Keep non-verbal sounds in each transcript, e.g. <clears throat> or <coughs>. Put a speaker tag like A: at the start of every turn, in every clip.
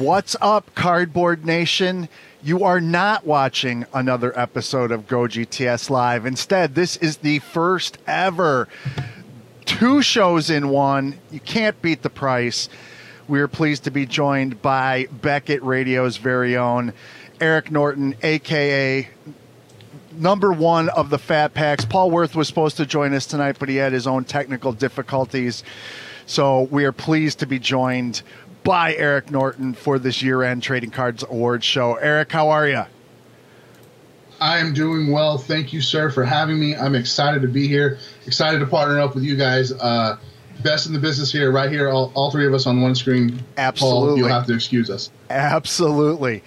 A: What's up, Cardboard Nation? You are not watching another episode of Go GTS Live. Instead, this is the first ever two shows in one. You can't beat the price. We are pleased to be joined by Beckett Radio's very own Eric Norton, aka number one of the Fat Packs. Paul Worth was supposed to join us tonight, but he had his own technical difficulties. So we are pleased to be joined by Eric Norton for this year end Trading Cards Awards show. Eric, how are you?
B: I am doing well. Thank you, sir, for having me. I'm excited to be here. Excited to partner up with you guys. Uh, best in the business here, right here, all, all three of us on one screen.
A: Absolutely.
B: Paul, you'll have to excuse us.
A: Absolutely.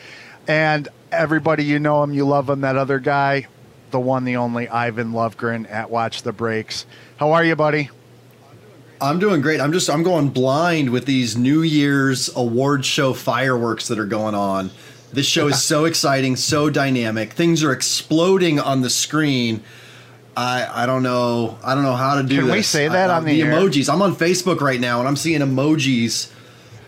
A: And everybody, you know him, you love him, that other guy, the one, the only Ivan Lovegren at Watch the Breaks. How are you, buddy?
C: I'm doing great. I'm just I'm going blind with these New Year's award show fireworks that are going on. This show is so <laughs> exciting, so dynamic. Things are exploding on the screen. I I don't know I don't know how to do.
A: Can
C: this.
A: we say that
C: I,
A: on the,
C: the emojis? I'm on Facebook right now and I'm seeing emojis.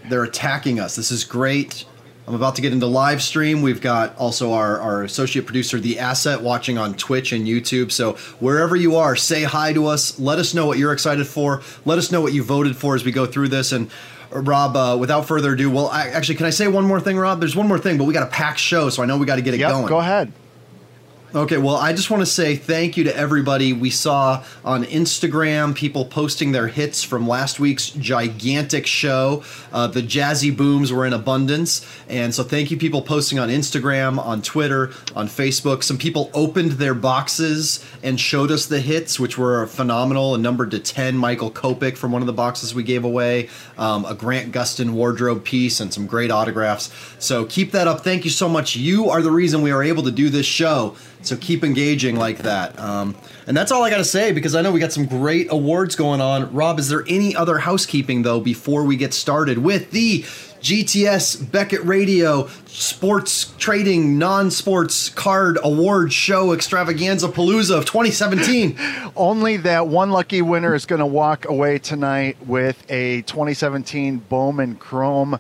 C: They're attacking us. This is great. I'm about to get into live stream. We've got also our, our associate producer, The Asset, watching on Twitch and YouTube. So wherever you are, say hi to us. Let us know what you're excited for. Let us know what you voted for as we go through this. And uh, Rob, uh, without further ado, well, I, actually, can I say one more thing, Rob? There's one more thing, but we got a packed show, so I know we got to get it
A: Yep,
C: going.
A: go ahead.
C: Okay, well, I just want to say thank you to everybody. We saw on Instagram people posting their hits from last week's gigantic show. Uh, the jazzy booms were in abundance. And so thank you, people posting on Instagram, on Twitter, on Facebook. Some people opened their boxes and showed us the hits, which were phenomenal. A numbered to 10 Michael Kopech from one of the boxes we gave away, um, a Grant Gustin wardrobe piece, and some great autographs. So keep that up. Thank you so much. You are the reason we are able to do this show. So keep engaging like that. Um, and that's all I got to say because I know we got some great awards going on. Rob, is there any other housekeeping though before we get started with the GTS Beckett Radio Sports Trading Non Sports Card Award Show Extravaganza Palooza of 2017? <laughs>
A: Only that one lucky winner is going to walk away tonight with a 2017 Bowman Chrome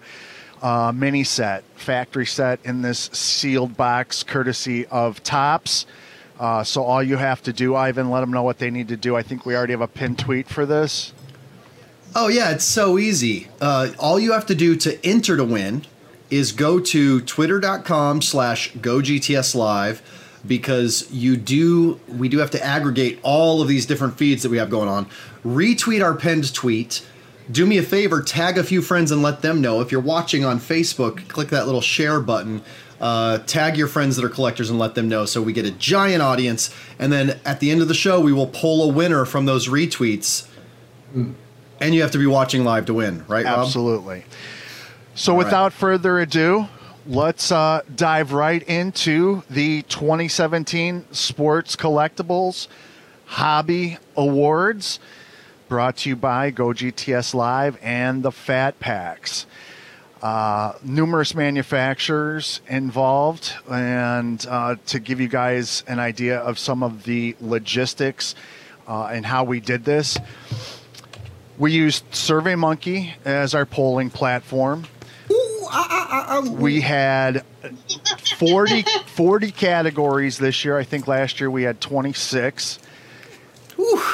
A: uh, mini set, factory set in this sealed box, courtesy of Topps. Uh, so all you have to do, Ivan, let them know what they need to do. I think we already have a pinned tweet for this.
C: Oh yeah, it's so easy. Uh, all you have to do to enter to win is go to twitter.com slash gogtslive because you do we do have to aggregate all of these different feeds that we have going on. Retweet our pinned tweet. Do me a favor, tag a few friends and let them know. If you're watching on Facebook, click that little share button. Uh, tag your friends that are collectors and let them know so we get a giant audience. And then at the end of the show, we will pull a winner from those retweets. And you have to be watching live to win, right, Rob?
A: Absolutely. So
C: All right.
A: without further ado, let's uh, dive right into the 2017 Sports Collectibles Hobby Awards, brought to you by Go GTS Live and the Fat Packs. Uh, numerous manufacturers involved, and uh, to give you guys an idea of some of the logistics uh, and how we did this, we used SurveyMonkey as our polling platform. We had 40, 40 categories this year. I think last year we had 26.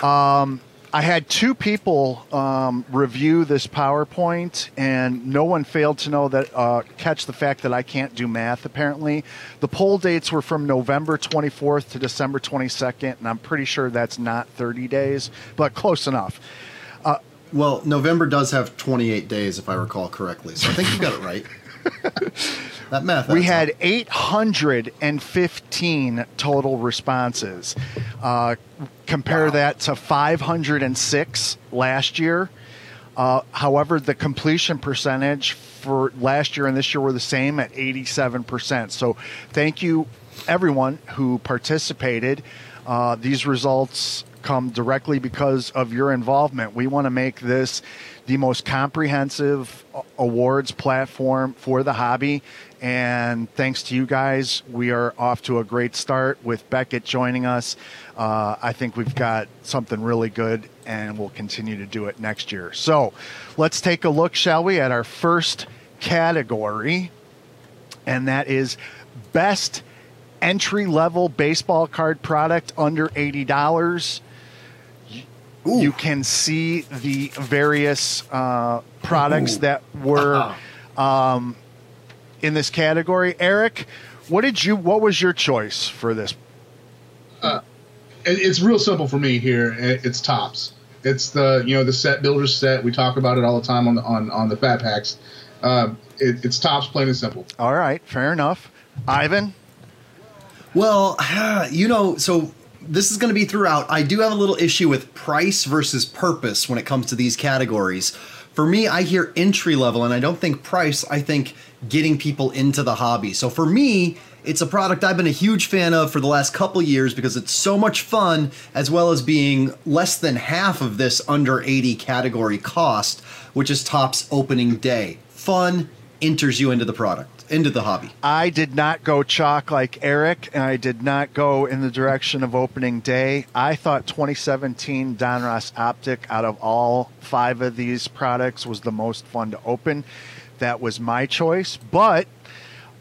A: Um, I had two people um, review this PowerPoint, and no one failed to know that uh, catch the fact that I can't do math. Apparently, the poll dates were from November 24th to December 22nd, and I'm pretty sure that's not 30 days, but close enough.
C: Well, November does have 28 days, if I recall correctly. So I think you got it right. <laughs> that math.
A: We had
C: up.
A: 815 total responses. Uh, compare that to 506 last year. Uh, however, the completion percentage for last year and this year were the same at 87%. So, thank you, everyone who participated. Uh, these results come directly because of your involvement. We want to make this the most comprehensive awards platform for the hobby. And thanks to you guys, we are off to a great start with Beckett joining us. Uh, I think we've got something really good and we'll continue to do it next year. So let's take a look, shall we, at our first category, and that is best entry level baseball card product under $80. You can see the various uh, products
C: Ooh.
A: that were um, in this category. Eric, what did you? What was your choice for this?
B: It- It's real simple for me here. It's Topps. It's the you know the set builder set. We talk about it all the time on the on on the fat packs. Um, it, it's Topps, plain and simple.
A: All right, fair enough. Ivan,
C: Well, <sighs> you know, so this is going to be throughout. I do have a little issue with price versus purpose when it comes to these categories. For me, I hear entry level and I don't think price, I think getting people into the hobby. So for me, it's a product I've been a huge fan of for the last couple years because it's so much fun as well as being less than half of this under 80 category cost, which is Topps opening day. Fun enters you into the product, into the hobby.
A: I did not go chalk like Eric, and I did not go in the direction of opening day. I thought 2017 Donruss Optic, out of all five of these products, was the most fun to open. That was my choice, but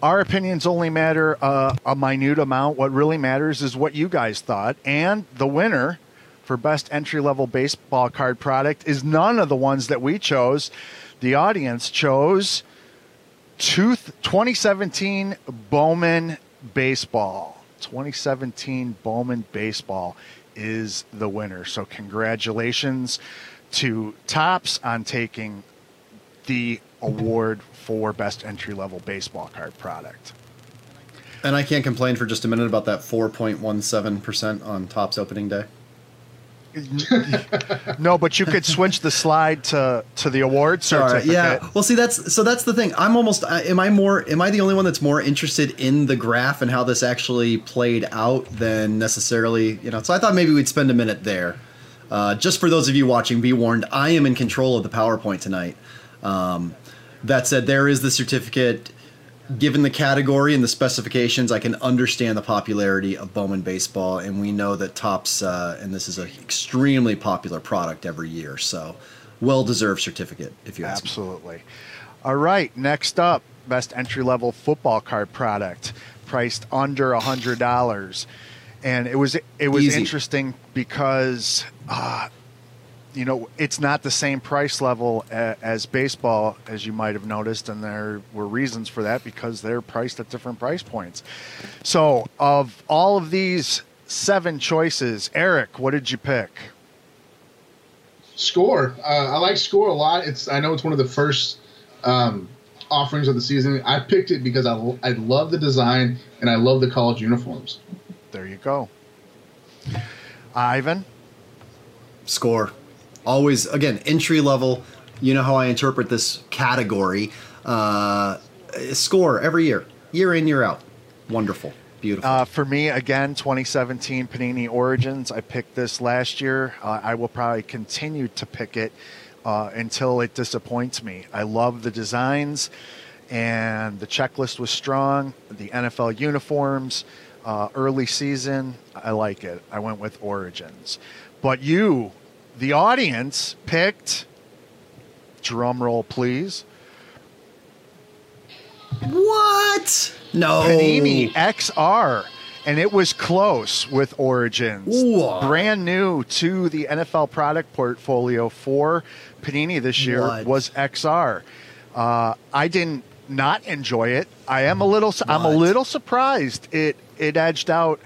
A: our opinions only matter uh, a minute amount. What really matters is what you guys thought, and the winner for best entry level baseball card product is none of the ones that we chose. The audience chose Tooth 2017 Bowman Baseball. 2017 Bowman Baseball is the winner. So congratulations to Topps on taking the award for best entry level baseball card product.
C: And I can't complain for just a minute about that 4.17% on Topps opening day. <laughs>
A: No, but you could switch the slide to to the award
C: All right,
A: certificate.
C: yeah. Well, see, that's so that's the thing. I'm almost. Am I more? Am I the only one that's more interested in the graph and how this actually played out than necessarily, you know? So I thought maybe we'd spend a minute there. Uh, just for those of you watching, be warned: I am in control of the PowerPoint tonight. Um, that said, there is the certificate. Given the category and the specifications, I can understand the popularity of Bowman baseball, and we know that Topps, uh, and this is an extremely popular product every year. So, well-deserved certificate, if you ask me.
A: Absolutely. All right, next up, best entry level football card product, priced under a hundred dollars, and it was it was
C: Easy.
A: interesting because. Uh, you know, it's not the same price level a, as baseball, as you might have noticed, and there were reasons for that because they're priced at different price points. So, of all of these seven choices, Eric, what did you pick?
B: Score. Uh, I like score a lot. It's I know it's one of the first um, offerings of the season. I picked it because I, I love the design and I love the college uniforms.
A: There you go. Ivan,
C: score always again entry level you know how i interpret this category uh score every year year in year out wonderful beautiful
A: Uh, for me, again, 2017 Panini Origins. I picked this last year. Uh, I will probably continue to pick it uh, until it disappoints me. I love the designs, and the checklist was strong. The NFL uniforms, uh, early season, I like it. I went with Origins. But you, the audience, picked, drum roll please,
C: what no
A: Panini XR, and it was close with Origins.
C: Ooh.
A: Brand new to the NFL product portfolio for Panini this year
C: What?
A: was XR. Uh, I didn't not enjoy it. I am a little. I'm a little surprised. It it edged out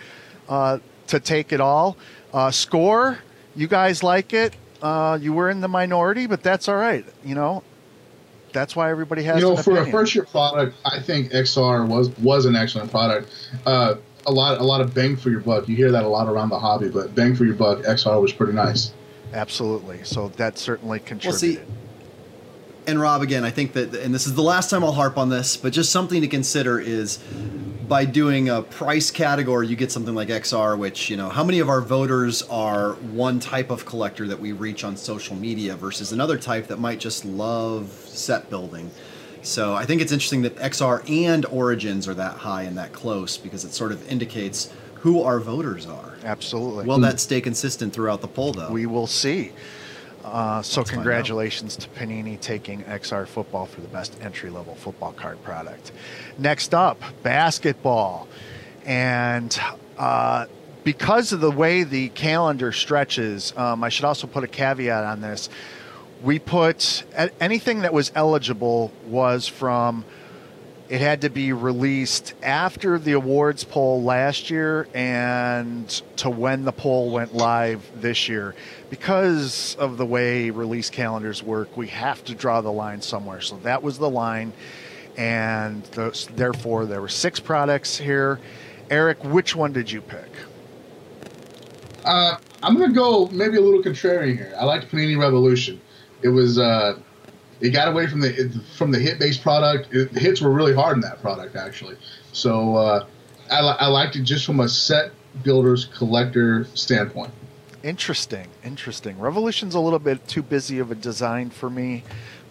A: uh, to take it all. Uh, score. You guys like it. Uh, you were in the minority, but that's all right. You know, that's why everybody has.
B: you know,
A: an
B: for a first year product, I think XR was was an excellent product. Uh, a lot a lot of bang for your buck. You hear that a lot around the hobby, but bang for your buck, XR was pretty nice.
A: Absolutely. So that certainly
C: well
A: contributed.
C: see and rob again i think that and this is the last time i'll harp on this but just something to consider is by doing a price category you get something like xr which you know how many of our voters are one type of collector that we reach on social media versus another type that might just love set building so i think it's interesting that xr and origins are that high and that close because it sort of indicates who our voters are
A: Absolutely.
C: will hmm. that stay consistent throughout the poll though
A: we will see. Uh, so
C: Let's
A: congratulations to Panini taking XR football for the best entry level football card product. Next up, basketball, and uh, because of the way the calendar stretches, um, I should also put a caveat on this. We put anything that was eligible was from it had to be released after the awards poll last year and to when the poll went live this year. Because of the way release calendars work, we have to draw the line somewhere. So that was the line. And those, therefore, there were six products here. Eric, which one did you pick?
B: Uh, I'm gonna go maybe a little contrarian here. I liked Panini Revolution. It was uh, it got away from the from the hit based product. It, the hits were really hard in that product actually. So uh, I, li- I liked it just from a set builders collector standpoint.
A: Interesting, interesting. Revolution's a little bit too busy of a design for me,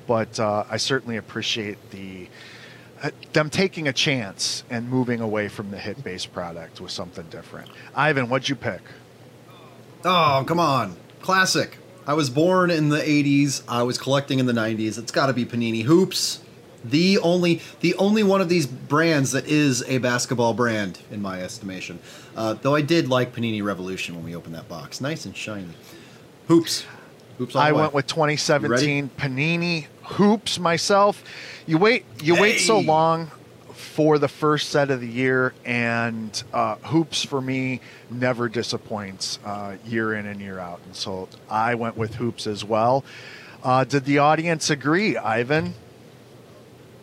A: but uh, I certainly appreciate the uh, them taking a chance and moving away from the hit-based product with something different. Ivan, what'd you pick?
C: Oh, come on. Classic. I was born in the 80s. I was collecting in the 90s. It's got to be Panini Hoops. The only the only one of these brands that is a basketball brand in my estimation. Uh, though I did like Panini Revolution when we opened that box. Nice and shiny. Hoops. Hoops
A: I
C: way.
A: went with 2017 Panini Hoops myself. You wait, you wait so long for the first set of the year, and uh, Hoops for me never disappoints uh, year in and year out. And so I went with Hoops as well. Uh, did the audience agree, Ivan?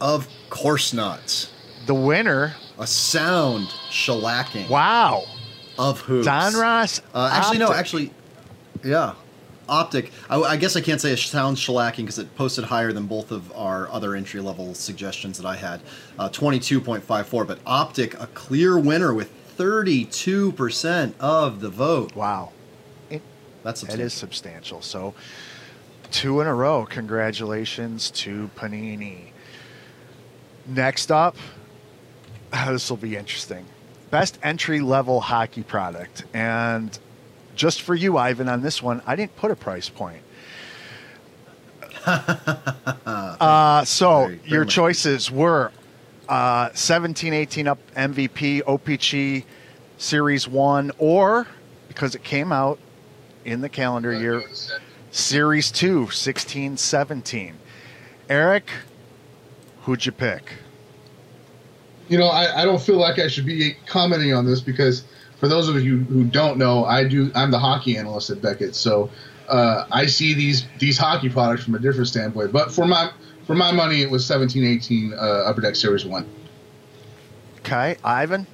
C: Of course not.
A: The winner,
C: A sound shellacking
A: wow,
C: of hoops.
A: Donruss.
C: Uh, actually, no. Actually, yeah. Optic. I, I guess I can't say it sounds shellacking because it posted higher than both of our other entry level suggestions that I had. Uh, 22.54. But Optic, a clear winner with 32% of the vote.
A: Wow,
C: That's
A: that
C: substantial.
A: is substantial. So two in a row. Congratulations to Panini. Next up, <laughs> this will be interesting. Best entry level hockey product. And just for you, Ivan, on this one, I didn't put a price point. <laughs> uh, so
C: Very- very
A: your
C: much
A: choices were uh, 17 18 up MVP, OPC Series 1, or because it came out in the calendar year, Series 2, 16 17. Eric, who'd you pick?
B: You know, I, I don't feel like I should be commenting on this because for those of you who don't know, I do. I'm the hockey analyst at Beckett, so uh, I see these these hockey products from a different standpoint. But for my for my money, it was 17-18 uh, Upper Deck Series One.
A: Okay, Ivan?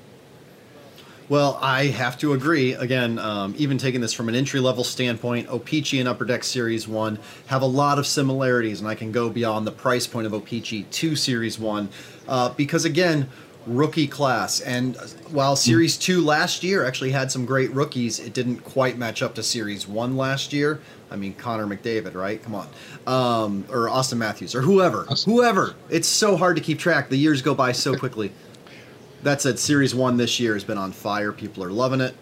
C: Well, I have to agree. Again, um, even taking this from an entry level standpoint, O-Pee-Chee and Upper Deck Series 1 have a lot of similarities, and I can go beyond the price point of O-Pee-Chee to Series 1 uh, because, again, rookie class. And while Series 2 last year actually had some great rookies, it didn't quite match up to Series 1 last year. I mean, Connor McDavid, right? Come on. Um, or Auston Matthews, or whoever.
B: Auston.
C: Whoever. It's so hard to keep track. The years go by so quickly. That said, Series 1 this year has been on fire. People are loving it.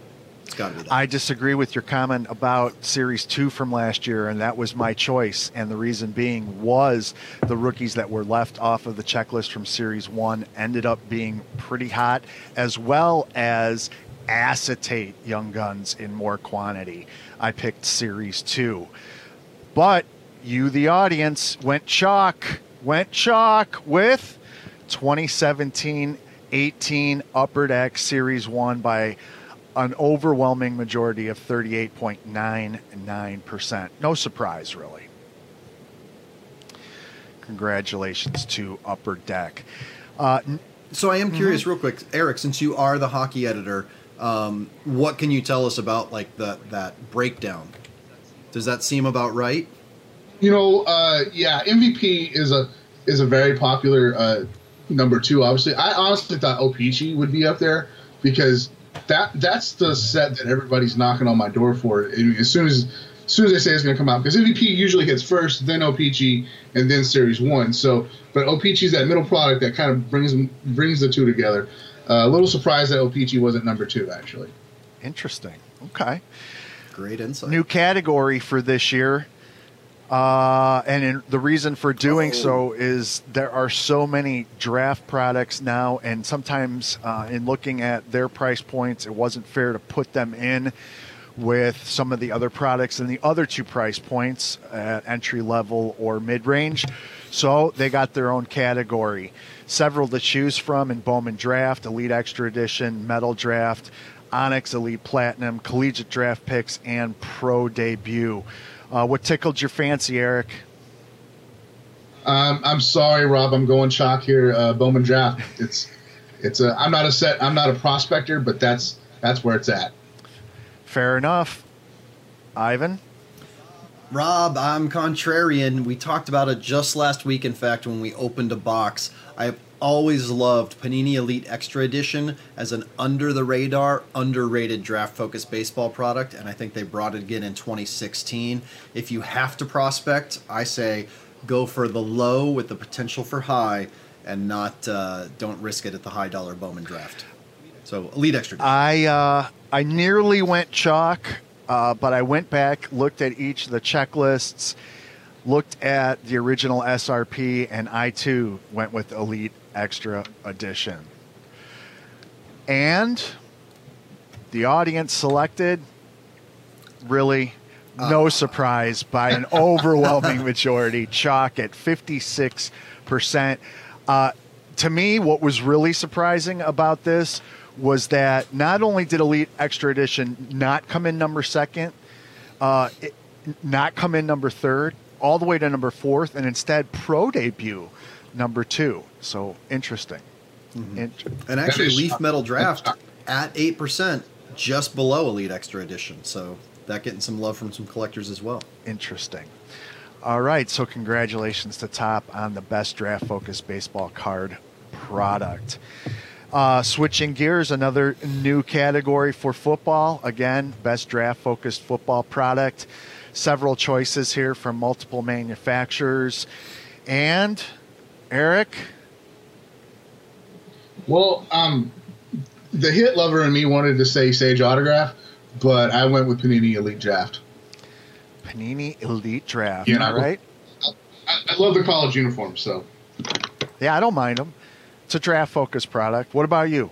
C: It's got to be that.
A: I disagree with your comment about Series 2 from last year, and that was my choice. And the reason being was the rookies that were left off of the checklist from Series 1 ended up being pretty hot, as well as acetate Young Guns in more quantity. I picked Series 2. But you, the audience, went chalk, went chalk with 2017 18 Upper Deck Series 1 by an overwhelming majority of 38.99%. No surprise, really. Congratulations to Upper Deck. Uh,
C: So I am curious, real quick, Eric, since you are the hockey editor, um, what can you tell us about like the that breakdown? Does that seem about right?
B: You know, uh, yeah, MVP is a is a very popular uh, number two. Obviously, I honestly thought OPC would be up there because that that's the set that everybody's knocking on my door for. I as soon as as soon as they say it's going to come out, because MVP usually hits first, then OPC, and then Series One. So, but OPC is that middle product that kind of brings them brings the two together. Uh, a little surprised that OPC wasn't number two, actually.
A: interesting. Okay.
C: Great insight.
A: New category for this year Uh, and in, the reason for doing so is there are so many draft products now, and sometimes uh, in looking at their price points, it wasn't fair to put them in with some of the other products and the other two price points at entry level or mid range. So they got their own category. Several to choose from in Bowman Draft, Elite Extra Edition, Metal Draft, Onyx Elite Platinum, Collegiate Draft Picks, and Pro Debut. Uh, what tickled your fancy, Eric?
B: Um, I'm sorry, Rob. I'm going chalk here. Uh, Bowman Draft. It's it's a. I'm not a set. I'm not a prospector, but that's that's where it's at.
A: Fair enough. Ivan.
C: Rob, I'm contrarian. We talked about it just last week, in fact, when we opened a box. I've always loved Panini Elite Extra Edition as an under the radar, underrated draft focused baseball product, and I think they brought it again in 2016. If you have to prospect, I say go for the low with the potential for high and not uh, don't risk it at the high dollar Bowman draft. So Elite Extra Edition.
A: I uh, I nearly went chalk, uh, but I went back, looked at each of the checklists, looked at the original SRP, and I too went with Elite Extra Edition. And the audience selected really no surprise by an <laughs> overwhelming majority chalk at 56% uh, to me what was really surprising about this was that not only did elite extra edition not come in number second uh, it, not come in number third all the way to number fourth and instead pro debut number two so interesting Int-
C: And actually,
B: That is
C: Leaf Metal Draft at eight percent, just below Elite Extra Edition. So that getting some love from some collectors as well.
A: interesting all right so congratulations to top on the best draft focused baseball card product Uh, switching gears, another new category for football. Again, best draft focused football product. Several choices here from multiple manufacturers. And Eric,
B: Well, um, the hit lover in me wanted to say Sage Autograph, but I went with Panini Elite Draft.
A: Panini Elite Draft.
B: Yeah,
A: all right.
B: I, I love the college uniform, so
A: Yeah, I don't mind them. It's a draft focused product. What about you,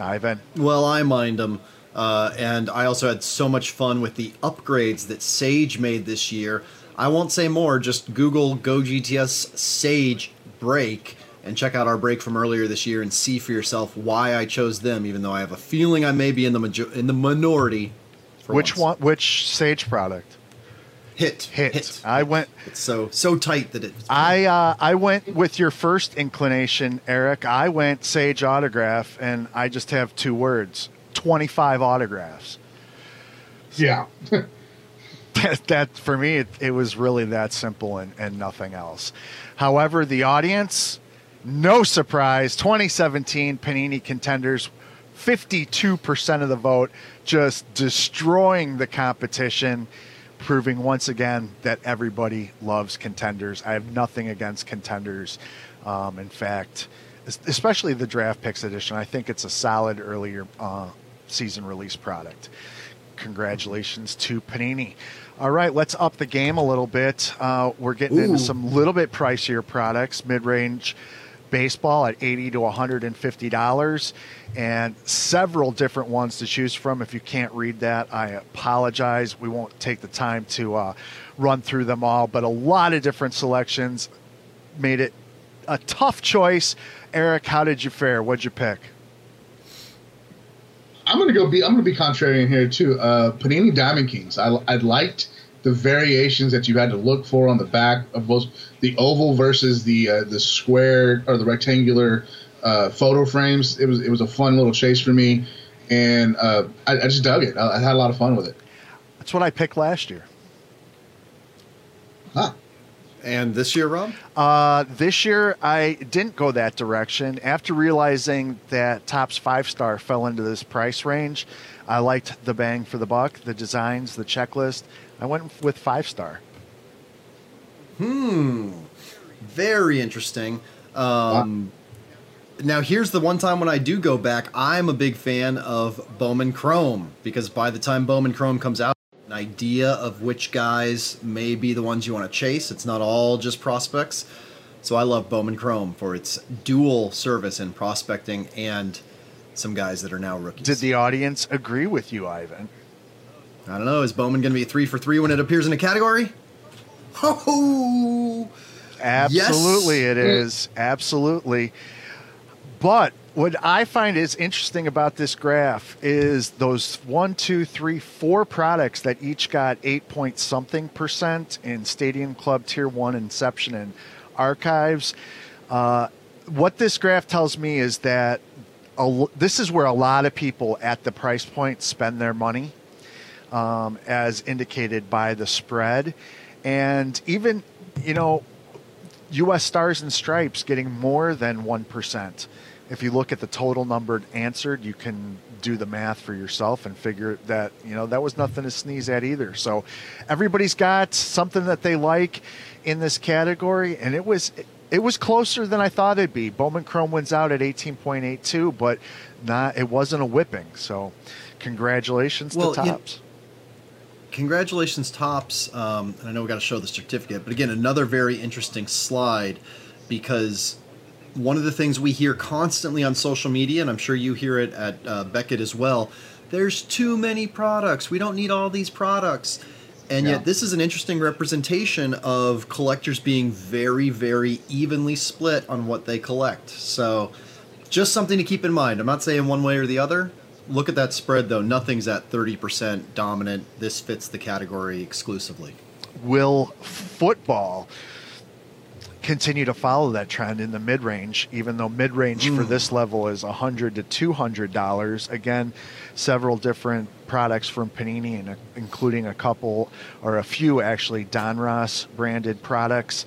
A: Ivan?
C: Well, I mind them. Uh, and I also had so much fun with the upgrades that Sage made this year. I won't say more, just Google Go GTS Sage break and check out our break from earlier this year and see for yourself why I chose them, even though I have a feeling I may be in the major- in the minority. For
A: Which
C: once.
A: one? Which Sage product?
C: Hit.
A: Hit. I went.
C: It's so so tight that it.
A: I uh, I went with your first inclination, Eric. I went Sage autograph, and I just have two words: twenty-five autographs.
B: yeah. <laughs>
A: that, that for me, it, it was really that simple and, and nothing else. However, the audience, no surprise, 2017 Panini contenders, 52% of the vote, just destroying the competition, proving once again that everybody loves contenders. I have nothing against contenders. Um, in fact, especially the draft picks edition, I think it's a solid earlier uh, season release product congratulations to Panini. All right, let's up the game a little bit. Uh, we're getting into some little bit pricier products, mid-range baseball at 80 to 150 dollars and several different ones to choose from if you can't read that i apologize we won't take the time to uh, run through them all but a lot of different selections made it a tough choice eric how did you fare what'd you pick
B: I'm gonna go be. I'm gonna be contrarian here too. Uh, Panini Diamond Kings. I, I liked the variations that you had to look for on the back of both the oval versus the uh, the square or the rectangular uh, photo frames. It was it was a fun little chase for me, and uh, I, I just dug it. I, I had a lot of fun with it.
A: that's what i picked last year
B: Huh.
C: And this year, Rob?
A: Uh, this year, I didn't go that direction. After realizing that Topps five star fell into this price range, I liked the bang for the buck, the designs, the checklist. I went with five star. Hmm.
C: Very interesting. Um, now, here's the one time when I do go back. I'm a big fan of Bowman Chrome because by the time Bowman Chrome comes out, an idea of which guys may be the ones you want to chase. It's not all just prospects. So I love Bowman Chrome for its dual service in prospecting and some guys that are now rookies.
A: Did the audience agree with you, Ivan?
C: I don't know. Is Bowman going to be three for three when it appears in a category? Oh,
A: Absolutely,
C: Yes.
A: it is. Absolutely. But what I find is interesting about this graph is those one, two, three, four products that each got eight point something percent in Stadium Club Tier 1 Inception and Archives. Uh, what this graph tells me is that a, l- this is where a lot of people at the price point spend their money um, as indicated by the spread. And even, you know, U.S. Stars and Stripes getting more than 1%. If you look at the total number answered, you can do the math for yourself and figure that, you know, that was nothing to sneeze at either. So everybody's got something that they like in this category, and it was. It was closer than I thought it'd be. Bowman Chrome wins out at 18.82, but not. It wasn't a whipping. So, congratulations
C: Well,
A: to Topps.
C: Congratulations, Topps. Um, and I know we got to show the certificate, but again, another very interesting slide because one of the things we hear constantly on social media, and I'm sure you hear it at uh, Beckett as well, there's too many products. We don't need all these products. And
B: Yeah.
C: yet, this is an interesting representation of collectors being very, very evenly split on what they collect. So, just something to keep in mind. I'm not saying one way or the other. Look at that spread, though. Nothing's at 30% dominant. This fits the category exclusively.
A: will football continue to follow that trend in the mid range, even though mid range for this level is 100 to 200 dollars. Again, several different products from Panini, and uh, including a couple or a few actually Donruss branded products.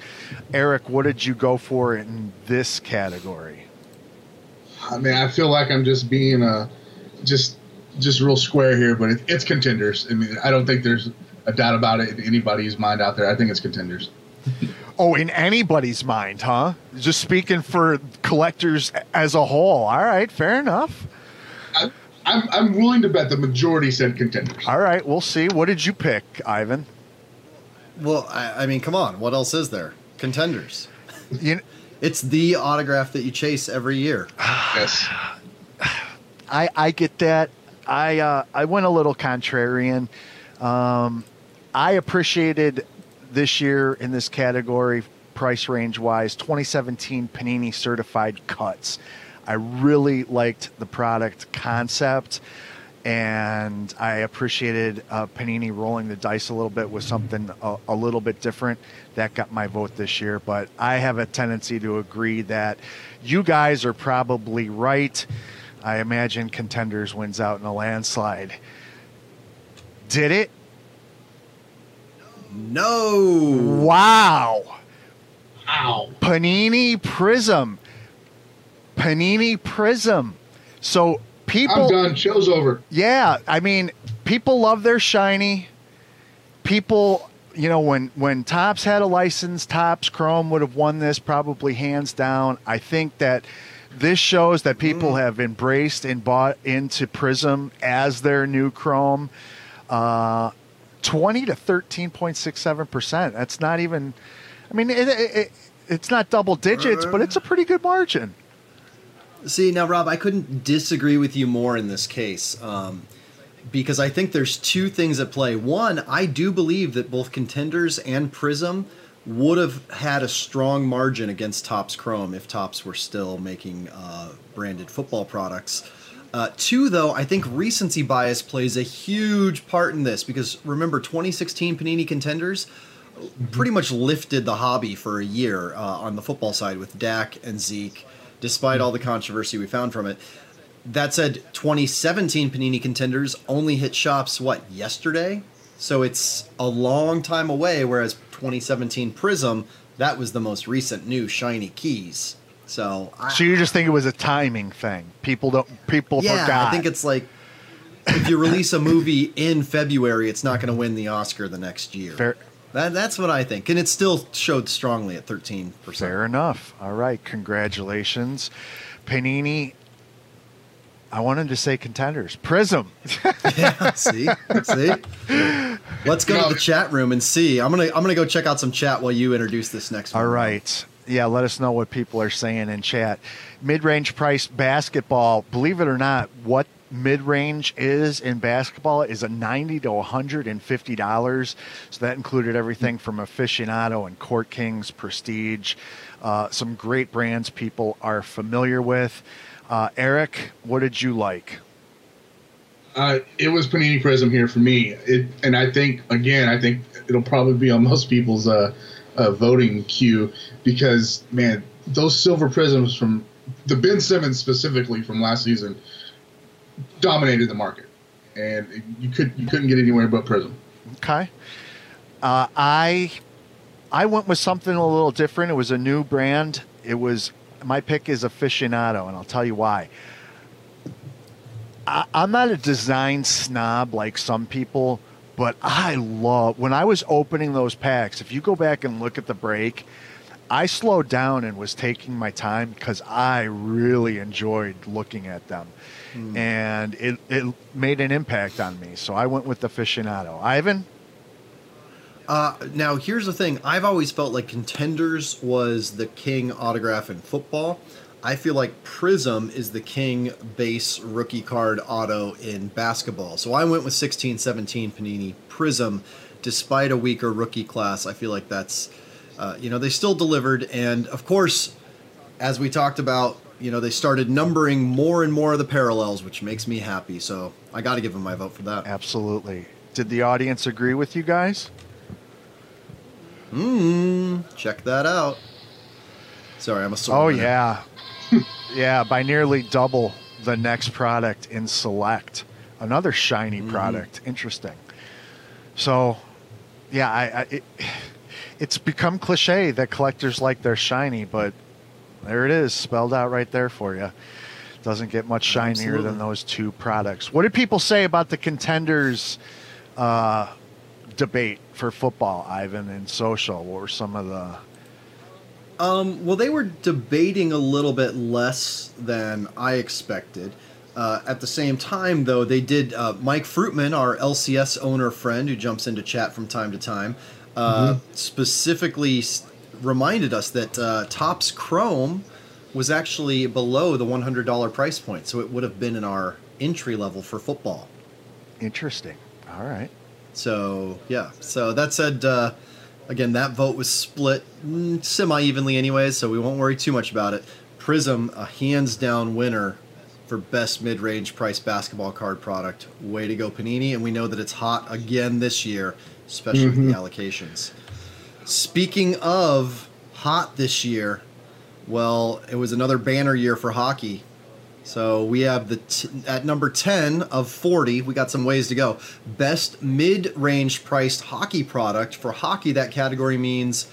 A: Eric, what did you go for in this category?
B: I mean, I feel like I'm just being a just just real square here, but it, it's contenders. I mean, I don't think there's a doubt about it in anybody's mind out there. I think it's contenders. <laughs>
A: Oh, in anybody's mind, huh? Just speaking for collectors as a whole. All right, fair enough.
B: I, I'm I'm willing to bet the majority said contenders.
A: All right, we'll see. What did you pick, Ivan?
C: Well, I, I mean, come on. What else is there? Contenders.
A: You, <laughs>
C: It's the autograph that you chase every year. <sighs>
B: Yes.
A: I I get that. I uh, I went a little contrarian. Um, I appreciated this year in this category, price range wise, 2017 Panini certified cuts. I really liked the product concept, and I appreciated uh, Panini rolling the dice a little bit with something a, a little bit different. That got my vote this year, but I have a tendency to agree that you guys are probably right. I imagine contenders wins out in a landslide. Did it?
C: No.
A: Wow.
B: Ow.
A: Panini Prism. Panini Prism. So people
B: I'm done. Show's over.
A: Yeah, I mean, people love their shiny. People, you know, when when Topps had a license, Topps Chrome would have won this probably hands down. I think that this shows that people have embraced and bought into Prism as their new Chrome. Uh, Twenty to thirteen point six seven percent. That's not even. I mean, it, it, it, it's not double digits, but it's a pretty good margin.
C: See, now, Rob, I couldn't disagree with you more in this case um, because I think there's two things at play. One, I do believe that both Contenders and Prism would have had a strong margin against Topps Chrome if Topps were still making uh, branded football products. Uh, two, though, I think recency bias plays a huge part in this because remember, 2016 Panini Contenders pretty much lifted the hobby for a year uh, on the football side with Dak and Zeke, despite all the controversy we found from it. That said, 2017 Panini Contenders only hit shops, what, yesterday? So it's a long time away, whereas 2017 Prism, that was the most recent new shiny keys. So, I,
A: So you just think it was a timing thing? People don't. People
C: yeah,
A: forgot.
C: I think it's like if you release a movie in February, it's not going to win the Oscar the next year.
A: Fair,
C: That, that's what I think, and it still showed strongly at thirteen percent.
A: fair enough. All right, congratulations, Panini. I wanted to say contenders. Prism. <laughs>
C: Yeah, see, see. Let's go
B: No.
C: to the chat room and see. I'm gonna I'm gonna go check out some chat while you introduce this next one.
A: All right. Yeah, let us know what people are saying in chat. Mid range price basketball, believe it or not, what mid range is in basketball is a 90 to $150. So that included everything from aficionado and court kings, prestige, uh, some great brands people are familiar with. Uh, Eric, what did you like?
B: Uh, it was Panini Prism here for me. It, and I think again, I think it'll probably be on most people's uh, uh, voting queue because man, those silver prisms from the Ben Simmons specifically from last season dominated the market, and you could you couldn't get anywhere but Prism.
A: Okay. Uh, I I went with something a little different. It was a new brand. It was my pick is aficionado, and I'll tell you why. I, I'm not a design snob like some people, but I love when I was opening those packs. If you go back and look at the break, I slowed down and was taking my time because I really enjoyed looking at them. Hmm. And it, it made an impact on me. So I went with aficionado. Ivan?
C: Uh, now here's the thing. I've always felt like contenders was the king autograph in football. I feel like Prism is the king base rookie card auto in basketball. So I went with 16 17 Panini Prism. Despite a weaker rookie class, I feel like that's, uh, you know, they still delivered. And of course, as we talked about, you know, they started numbering more and more of the parallels, which makes me happy. So I got to give them my vote for that.
A: Absolutely. Did the audience agree with you guys?
C: Hmm. Check that out. Sorry, I'm a sore
A: Oh,
C: winner.
A: yeah. <laughs> yeah, by nearly double the next product in Select. Another shiny product. Interesting. So, yeah, I, I it, <sighs> it's become cliche that collectors like their shiny, but there it is, spelled out right there for you. Doesn't get much shinier
C: Absolutely.
A: than those two products. What did people say about the contenders uh, debate for football, Ivan, and social? What were some of the
C: Um, well, they were debating a little bit less than I expected. Uh, at the same time, though, they did. Uh, Mike Fruitman, our LCS owner friend who jumps into chat from time to time, uh, specifically s- reminded us that uh, Topps Chrome was actually below the $100 price point, so it would have been in our entry level for football.
A: interesting? All right.
C: So yeah. So that said, uh, again, that vote was split mm, semi evenly, anyways. So we won't worry too much about it. Prism, a hands down winner for best mid range price basketball card product. Way to go, Panini! And we know that it's hot again this year, especially with the allocations. Speaking of hot this year, well, it was another banner year for hockey. So we have the at number 10 of 40, we got some ways to go. Best mid-range priced hockey product for hockey that category means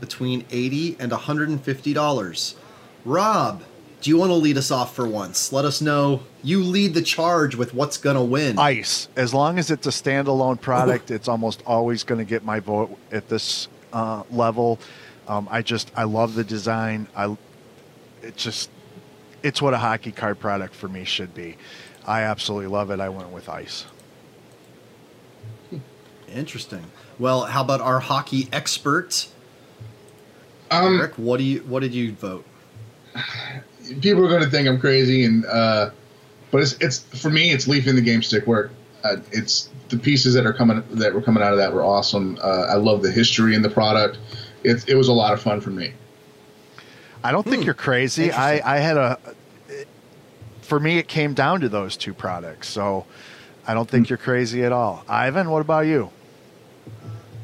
C: between 80 and 150 dollars. Rob, do you want to lead us off for once? Let us know you lead the charge with what's going to win.
A: Ice. As long as it's a standalone product, it's almost always going to get my vote at this uh, level. Um, I just I love the design. I it just it's what a hockey card product for me should be. I absolutely love it. I went with ice.
C: Interesting. Well, how about our hockey expert,
B: Um,
C: Eric? What do you what did you vote?
B: people are going to think I'm crazy, and uh, but it's it's for me, it's leaf in the game stick work. Uh, it's the pieces that are coming that were coming out of that were awesome. Uh, I love the history in the product. It it was a lot of fun for me.
A: I don't think
C: Hmm.
A: you're crazy. I, I had a. For me, it came down to those two products. So I don't think you're crazy at all. Ivan, what about you?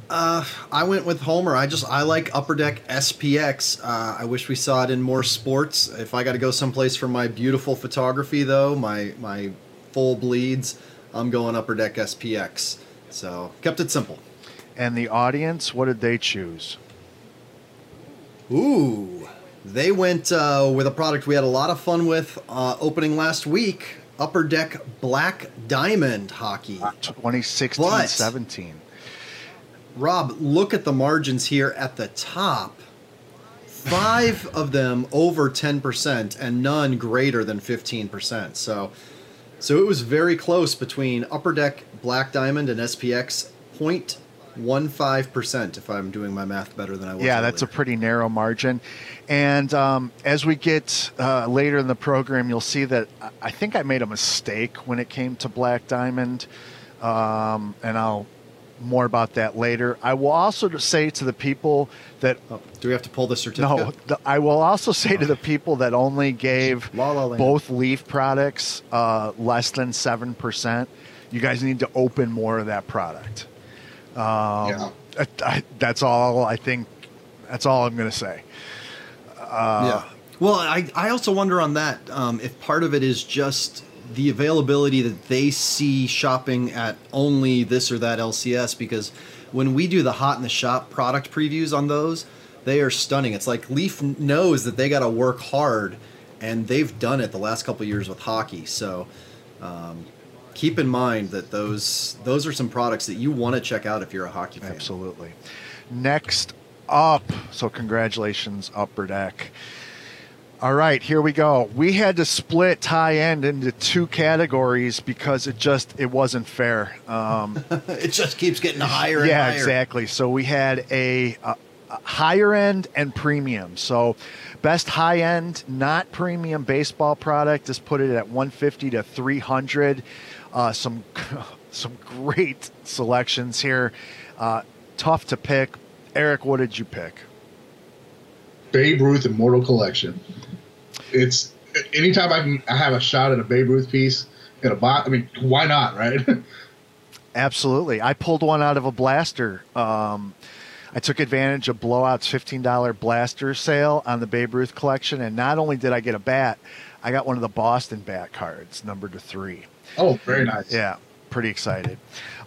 C: Uh, I went with Homer. I just I like Upper Deck SPX. Uh, I wish we saw it in more sports. If I got to go someplace for my beautiful photography, though, my my full bleeds, I'm going Upper Deck SPX. So kept it simple.
A: And the audience, what did they choose?
C: Ooh, they went uh, with a product we had a lot of fun with uh, opening last week. Upper Deck Black Diamond Hockey.
A: 2016
C: What?
A: 17.
C: Rob, look at the margins here at the top. Five <laughs> of them over 10% and none greater than 15%. So so it was very close between Upper Deck Black Diamond and SPX 0.15% if I'm doing my math better than I was.
A: Yeah, that's a pretty narrow margin. And um, as we get uh, later in the program, you'll see that I- I think I made a mistake when it came to Black Diamond. Um, and I'll more about that later. I will also say to the people that
C: Oh, do we have to pull the certificate?
A: no, the, I will also say to the people that only gave
C: La La
A: both Leaf products uh, less than seven percent. You guys need to open more of that product. Um,
B: yeah.
A: I, I, that's all I think. That's all I'm going to say.
C: yeah. Well, I, I also wonder on that um, if part of it is just the availability that they see shopping at only this or that LCS because when we do the hot in the shop product previews on those, they are stunning. It's like Leaf knows that they got to work hard, and they've done it the last couple of years with hockey. So um, keep in mind that those those are some products that you want to check out if you're a hockey fan.
A: Absolutely. Next up, so congratulations, Upper Deck. All right, here we go. We had to split high end into two categories because it just it wasn't fair. Um, <laughs>
C: it just keeps getting higher and
A: yeah,
C: higher.
A: exactly. So we had a, a, a higher end and premium. So best high end, not premium baseball product is put it at 150 to 300. Uh, some <laughs> some great selections here. Uh, tough to pick. Eric, what did you pick?
B: Babe Ruth Immortal Collection. It's anytime I can I have a shot at a Babe Ruth piece in a box. I mean, why not, right? <laughs>
A: Absolutely. I pulled one out of a blaster. Um, I took advantage of Blowout's $15 blaster sale on the Babe Ruth collection, and not only did I get a bat, I got one of the Boston bat cards, number to three.
B: Oh, very nice.
A: Yeah, pretty excited.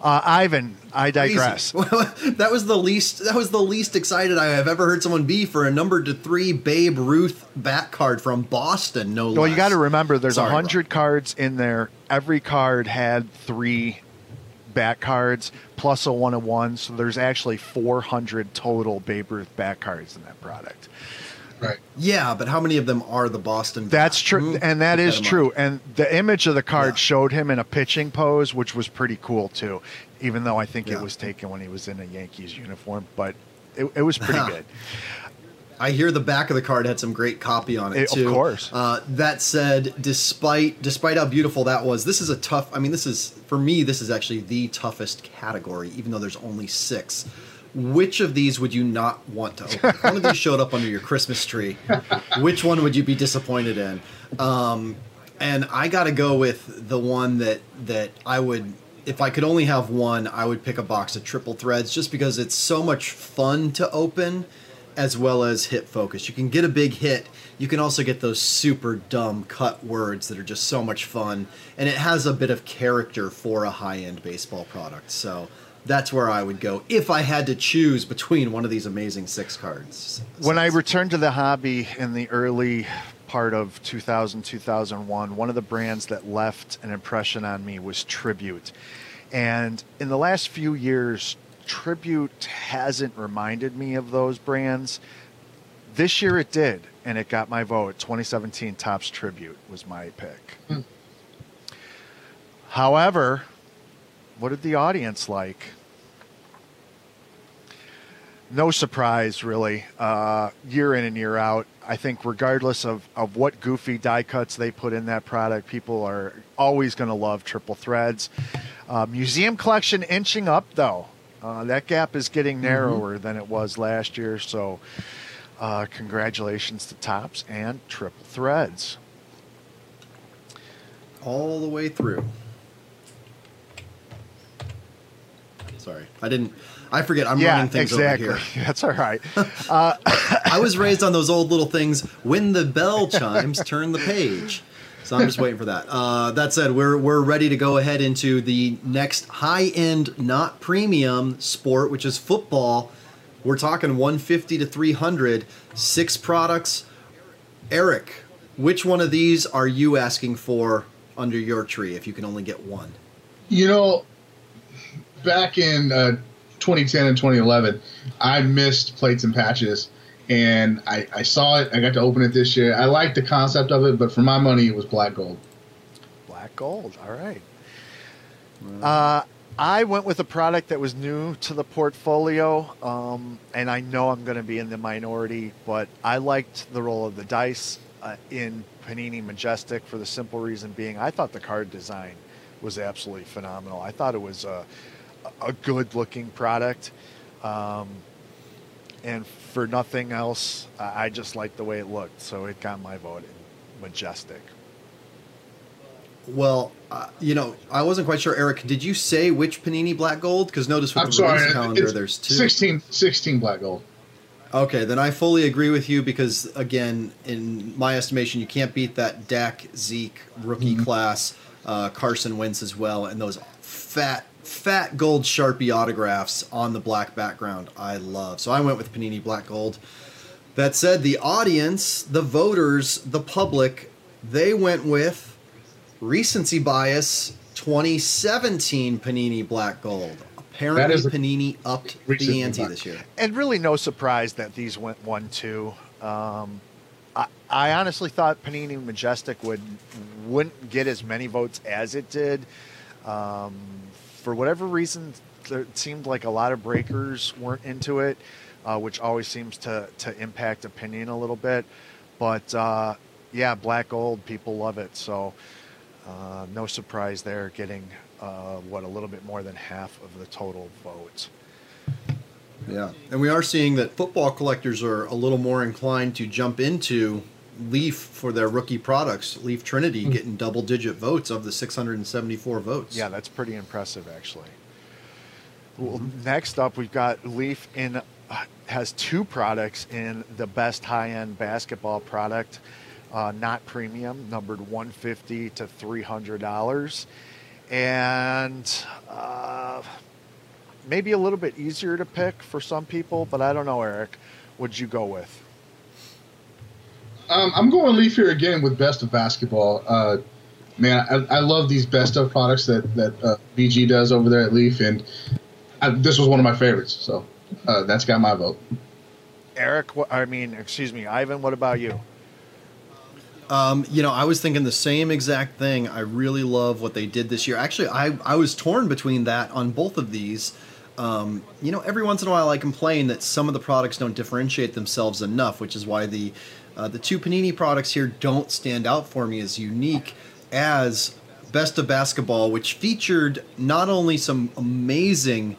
A: Uh, Ivan, I digress. <laughs>
C: That was the least. That was the least excited I have ever heard someone be for a number to three Babe Ruth bat card from Boston. No,
A: Well,
C: less.
A: you got to remember there's a 100 cards in there. Every card had three bat cards plus a one of one, so there's actually 400 total Babe Ruth bat cards in that product.
B: Right.
C: Yeah, but how many of them are the Boston?
A: That's true,
C: Hmm?
A: and that
C: Keep
A: is
C: in
A: true.
C: mind.
A: And the image of the card
C: Yeah.
A: showed him in a pitching pose, which was pretty cool too. Even though I think
C: Yeah.
A: it was taken when he was in a Yankees uniform, but it, it was pretty good.
C: I hear the back of the card had some great copy on it
A: It- of
C: too.
A: course.
C: Uh, that said, despite despite how beautiful that was, this is a tough. I mean, this is for me. This is actually the toughest category, even though there's only six. Which of these would you not want to open? If one of these <laughs> showed up under your Christmas tree. Which one would you be disappointed in? Um, and I got to go with the one that that I would. If I could only have one, I would pick a box of triple threads, just because it's so much fun to open as well as hit focus. You can get a big hit. You can also get those super dumb cut words that are just so much fun, and it has a bit of character for a high-end baseball product. So that's where I would go if I had to choose between one of these amazing six cards.
A: when I returned to the hobby in the early part of 2000, 2001, one of the brands that left an impression on me was Tribute. And in the last few years, Tribute hasn't reminded me of those brands. This year it did, and it got my vote. 2017 Topps Tribute was my pick.
B: Hmm.
A: However, what did the audience like? no surprise really. Uh, year in and year out i think regardless of, of what goofy die cuts they put in that product people are always going to love triple threads. Uh, museum collection inching up though. Uh, that gap is getting narrower than it was last year so uh, congratulations to Topps and triple threads.
C: All the way through. Sorry, I didn't. I forget. I'm
A: yeah
C: running things
A: exactly
C: over here. <laughs>
A: that's all right <laughs> <laughs>
C: I was raised on those old little things. When the bell chimes, turn the page. So I'm just waiting for that. Uh, that said, we're we're ready to go ahead into the next high end, not premium sport, which is football. We're talking 150 to 300, six products. Eric, which one of these are you asking for under your tree if you can only get one?
B: You know, back in uh, 2010 and 2011, I missed plates and patches, and I, I saw it. I got to open it this year. I liked the concept of it, but for my money, it was black gold.
A: Black gold. All right. Uh, I went with a product that was new to the portfolio, um, and I know I'm going to be in the minority, but I liked the roll of the dice uh, in Panini Majestic for the simple reason being I thought the card design was absolutely phenomenal. I thought it was a, a good looking product. Um, and for nothing else, I just liked the way it looked, so it got my vote in Majestic.
C: Well, uh, you know, I wasn't quite sure, Eric. Did you say which Panini Black Gold? Because notice with
B: I'm
C: the
B: sorry,
C: release calendar,
B: it's
C: there's two.
B: 16, 16 black gold.
C: Okay, then I fully agree with you because, again, in my estimation, you can't beat that Dak Zeke rookie
B: Mm-hmm.
C: class, uh, Carson Wentz as well, and those fat, fat gold Sharpie autographs on the black background. I love. So I went with Panini Black Gold. That said, the audience, the voters, the public, they went with recency bias 2017 Panini Black Gold. Apparently,
B: That is
C: Panini upped the
B: Recency
C: ante
B: bias.
C: this year.
A: And really, no surprise that these went one two. Um, I, I honestly thought Panini Majestic would wouldn't get as many votes as it did. Um, for whatever reason, it seemed like a lot of breakers weren't into it, uh, which always seems to to impact opinion a little bit. But uh, yeah, black gold, people love it. So uh, no surprise there, getting uh, what a little bit more than half of the total votes.
C: Yeah, and we are seeing that football collectors are a little more inclined to jump into Leaf for their rookie products. Leaf Trinity getting double digit votes of the 674 votes.
A: Yeah, that's pretty impressive, actually. Well, next up, we've got Leaf in uh, has two products in the best high end basketball product, uh, not premium, numbered 150 to 300 dollars, and uh, maybe a little bit easier to pick for some people. But I don't know, Eric. What'd you go with?
B: Um, I'm going Leaf here again with Best of Basketball. Uh, man, I, I love these Best of products that that uh, BG does over there at Leaf, and I, this was one of my favorites. So uh, that's got my vote.
A: Eric, what, I mean, excuse me, Ivan. What about you?
C: Um, you know, I was thinking the same exact thing. I really love what they did this year. Actually, I, I was torn between that on both of these. Um, you know, every once in a while I complain that some of the products don't differentiate themselves enough, which is why the uh, the two Panini products here don't stand out for me as unique as Best of Basketball, which featured not only some amazing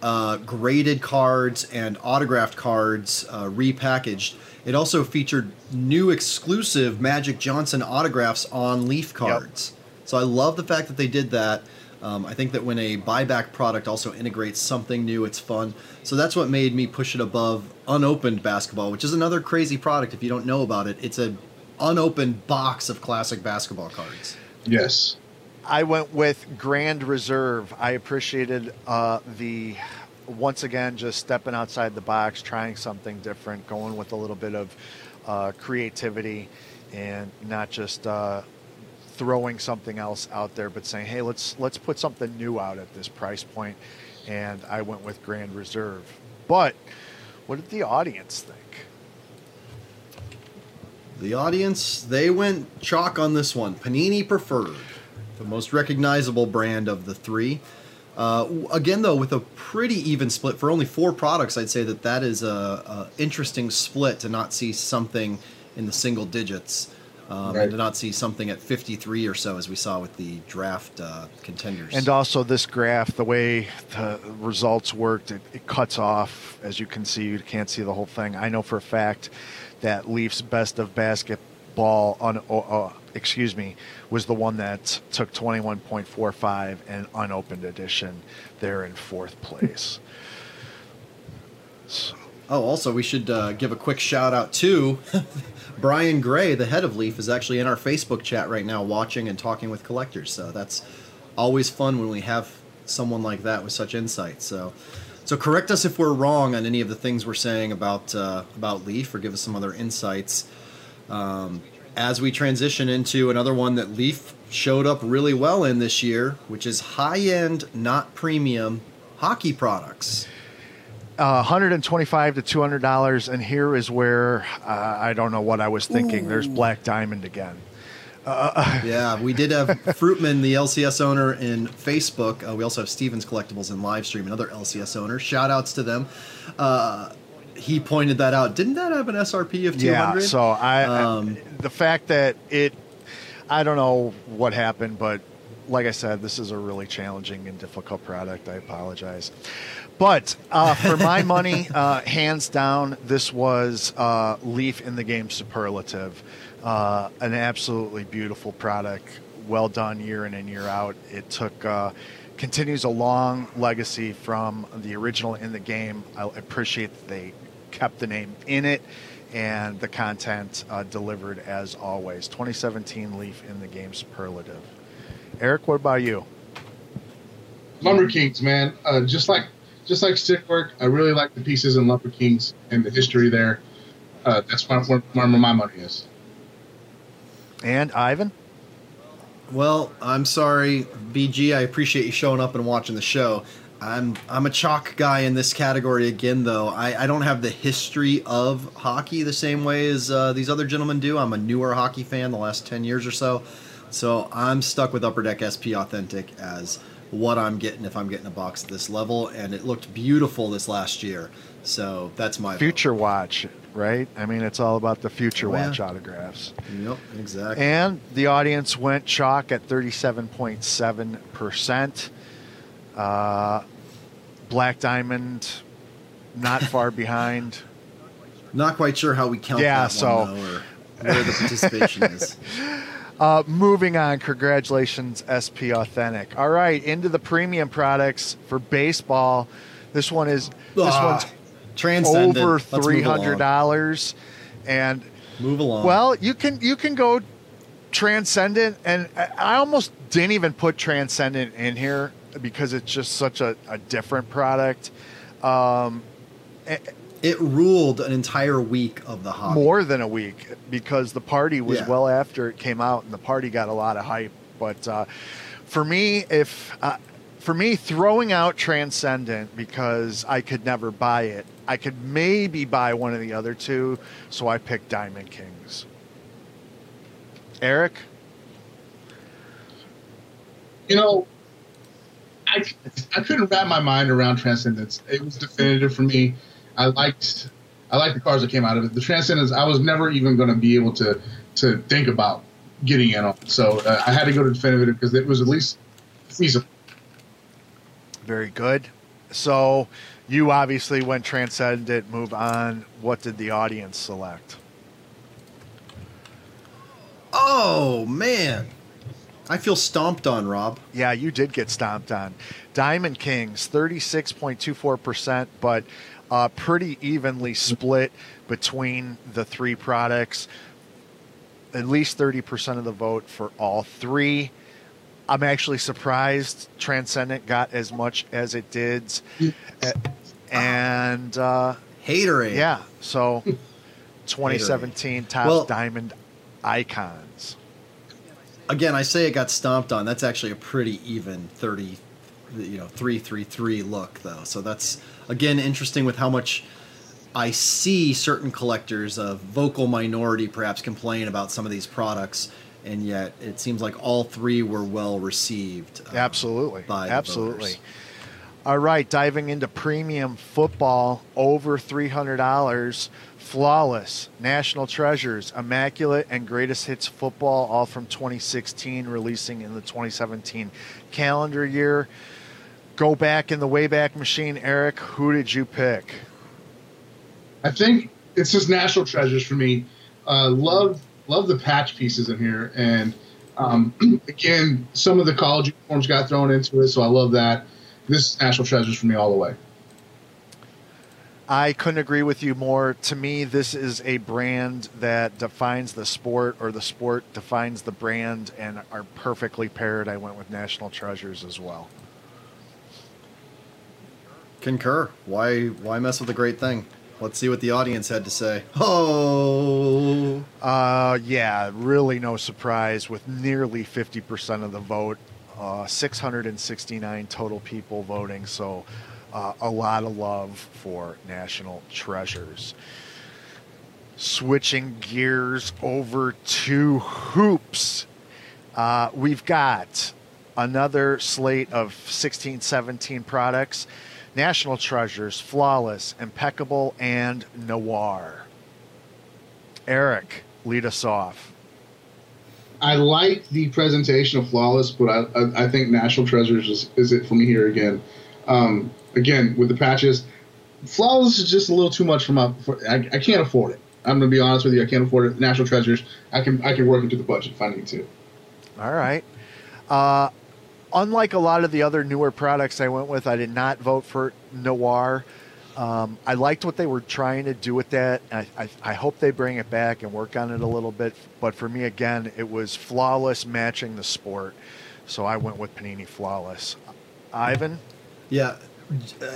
C: uh, graded cards and autographed cards uh, repackaged. It also featured new exclusive Magic Johnson autographs on Leaf cards. So I love the fact that they did that. Um, I think that when a buyback product also integrates something new, it's fun. So that's what made me push it above unopened basketball, which is another crazy product. If you don't know about it, it's a unopened box of classic basketball cards.
B: Yes.
A: I went with Grand Reserve. I appreciated uh, the once again just stepping outside the box, trying something different, going with a little bit of uh, creativity, and not just uh, throwing something else out there, but saying, "Hey, let's let's put something new out at this price point." And I went with Grand Reserve. But what did the audience think?
C: The audience, they went chalk on this one. Panini preferred, the most recognizable brand of the three. Uh, again, though, with a pretty even split for only four products, I'd say that that is a, a interesting split to not see something in the single digits, um,
B: Right.
C: and to not see something at 53 or so, as we saw with the draft uh, contenders.
A: And also, this graph, the way the results worked, it, it cuts off. As you can see, you can't see the whole thing. I know for a fact that Leafs best of basketball, on, uh, uh, excuse me, was the one that took 21.45 and unopened edition. They're in fourth place. So, <laughs>
C: Oh, also, we should uh, give a quick shout out to <laughs> Brian Gray, the head of Leaf, is actually in our Facebook chat right now, watching and talking with collectors. So that's always fun when we have someone like that with such insight. So, so correct us if we're wrong on any of the things we're saying about uh, about Leaf, or give us some other insights. Um, as we transition into another one that Leaf showed up really well in this year, which is high end, not premium hockey products.
A: Uh, 125 to 200 dollars, and here is where uh, I don't know what I was thinking. There's Black Diamond again. <laughs>
C: yeah, we did have Fruitman, the LCS owner, in Facebook. Uh, we also have Stevens Collectibles in Livestream, another LCS owner. Shout outs to them. Uh, he pointed that out. Didn't that have an SRP of 200?
A: Yeah, so I,
C: Um,
A: I the fact that it I don't know what happened, but like I said, this is a really challenging and difficult product. I apologize. But uh, for my money, <laughs> uh, hands down, this was uh, Leaf in the game superlative. Uh, an absolutely beautiful product, well done year in and year out. It took uh, continues a long legacy from the original in the game. I appreciate that they kept the name in it and the content uh, delivered as always. 2017 Leaf in the game superlative. Eric, what about you?
B: Lumber Kings, man. Uh, just like just like stick work, I really like the pieces in Lumber Kings and the history there. Uh, that's where, where, where my money is.
A: And Ivan?
C: Well, I'm sorry, BG. I appreciate you showing up and watching the show. I'm I'm a chalk guy in this category again, though. I, I don't have the history of hockey the same way as uh, these other gentlemen do. I'm a newer hockey fan, the last ten years or so. So I'm stuck with Upper Deck SP Authentic as what I'm getting if I'm getting a box at this level, and it looked beautiful this last year. So that's my vote.
A: Future Watch, right? I mean, it's all about the Future
C: Oh, yeah.
A: Watch autographs.
C: Yep, exactly.
A: And the audience went chalk at 37.7%. Uh, Black Diamond, not far <laughs> behind.
C: Not quite sure how we count
A: Yeah,
C: that
A: so-
C: one, though, or where the participation is. <laughs>
A: Uh, moving on, congratulations, SP Authentic. All right, into the premium products for baseball. This one is this
C: Ah,
A: one's
C: transcendent.
A: over three hundred dollars, and
C: Move along.
A: well, you can you can go transcendent, and I I almost didn't even put transcendent in here because it's just such a, a different product. Um,
C: it ruled an entire week of the hobby.
A: more than a week because the party was
C: Yeah.
A: well after it came out and the party got a lot of hype but uh, for me if uh, for me throwing out transcendent because i could never buy it i could maybe buy one of the other two so i picked diamond kings eric
B: You know, I, I couldn't wrap my mind around Transcendence. It was definitive for me. I liked I liked the cars that came out of it. The Transcendence, I was never even going to be able to to think about getting in on. So uh, I had to go to definitive because it was at least feasible.
A: very good so you obviously went transcendent move on what did the audience select
C: Oh man, I feel stomped on, Rob.
A: Yeah, you did get stomped on. Diamond Kings, 36.24%, but uh, pretty evenly split between the three products. At least 30% of the vote for all three. I'm actually surprised Transcendent got as much as it did. Uh, And uh,
C: Haterade.
A: yeah, so <laughs> 2017 top
C: Well-
A: diamond icons.
C: Again, I say it got stomped on. That's actually a pretty even thirty, you know, three three three look though. So that's again interesting with how much I see certain collectors of vocal minority perhaps complain about some of these products, and yet it seems like all three were well received. uh,
A: Absolutely.
C: by
A: Absolutely.
C: voters.
A: All right, diving into premium football, over $300. Flawless, National Treasures, Immaculate, and Greatest Hits Football, all from 2016, releasing in the 2017 calendar year. Go back in the Wayback Machine, Eric. Who did you pick?
B: I think it's just national treasures for me. Uh, love love the patch pieces in here, and um, <clears throat> again, some of the college uniforms got thrown into it, so I love that. This is national treasures for me all the way.
A: I couldn't agree with you more. To me, this is a brand that defines the sport, or the sport defines the brand, and are perfectly paired. I went with National Treasures as well.
C: Concur. Why why mess with a great thing? Let's see what the audience had to say. Oh,
A: Uh, yeah, really no surprise with nearly 50% of the vote, uh, 669 total people voting. So uh, a lot of love for National Treasures. Switching gears over to hoops Uh, we've got another slate of 16, 17 products National Treasures, Flawless, Impeccable, and Noir. Eric, lead us off.
B: I like the presentation of Flawless, but I, I, I think National Treasures is, is, it for me here again. Um, again, with the patches, Flawless is just a little too much for my. For, I, I can't afford it. I'm gonna be honest with you. I can't afford it. National Treasures, I can I can work into the budget if I need to.
A: All right. Uh, unlike a lot of the other newer products I went with, I did not vote for Noir. Um, I liked what they were trying to do with that. I, I, I, hope they bring it back and work on it a little bit. But for me, again, it was flawless matching the sport. So I went with Panini Flawless. Ivan?
C: Yeah,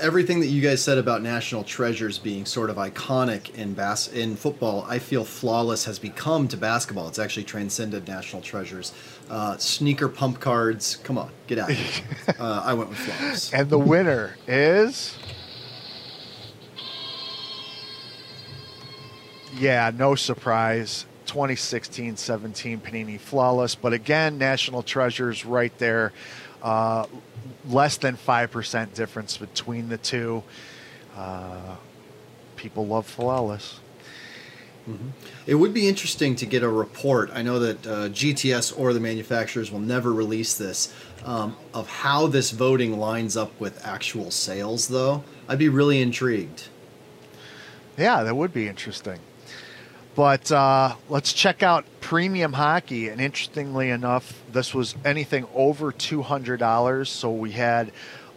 C: everything that you guys said about national treasures being sort of iconic in bas- in football, I feel flawless has become to basketball. It's actually transcended national treasures. Uh, sneaker pump cards. Come on, get out. <laughs> uh, I went with flawless.
A: And the winner is. Yeah, no surprise. 2016 17 Panini Flawless. But again, National Treasures right there. Uh, less than 5% difference between the two. Uh, people love Flawless.
C: Mm-hmm. It would be interesting to get a report. I know that uh, GTS or the manufacturers will never release this um, of how this voting lines up with actual sales, though. I'd be really intrigued.
A: Yeah, that would be interesting. But uh, let's check out premium hockey. And interestingly enough, this was anything over $200. So we had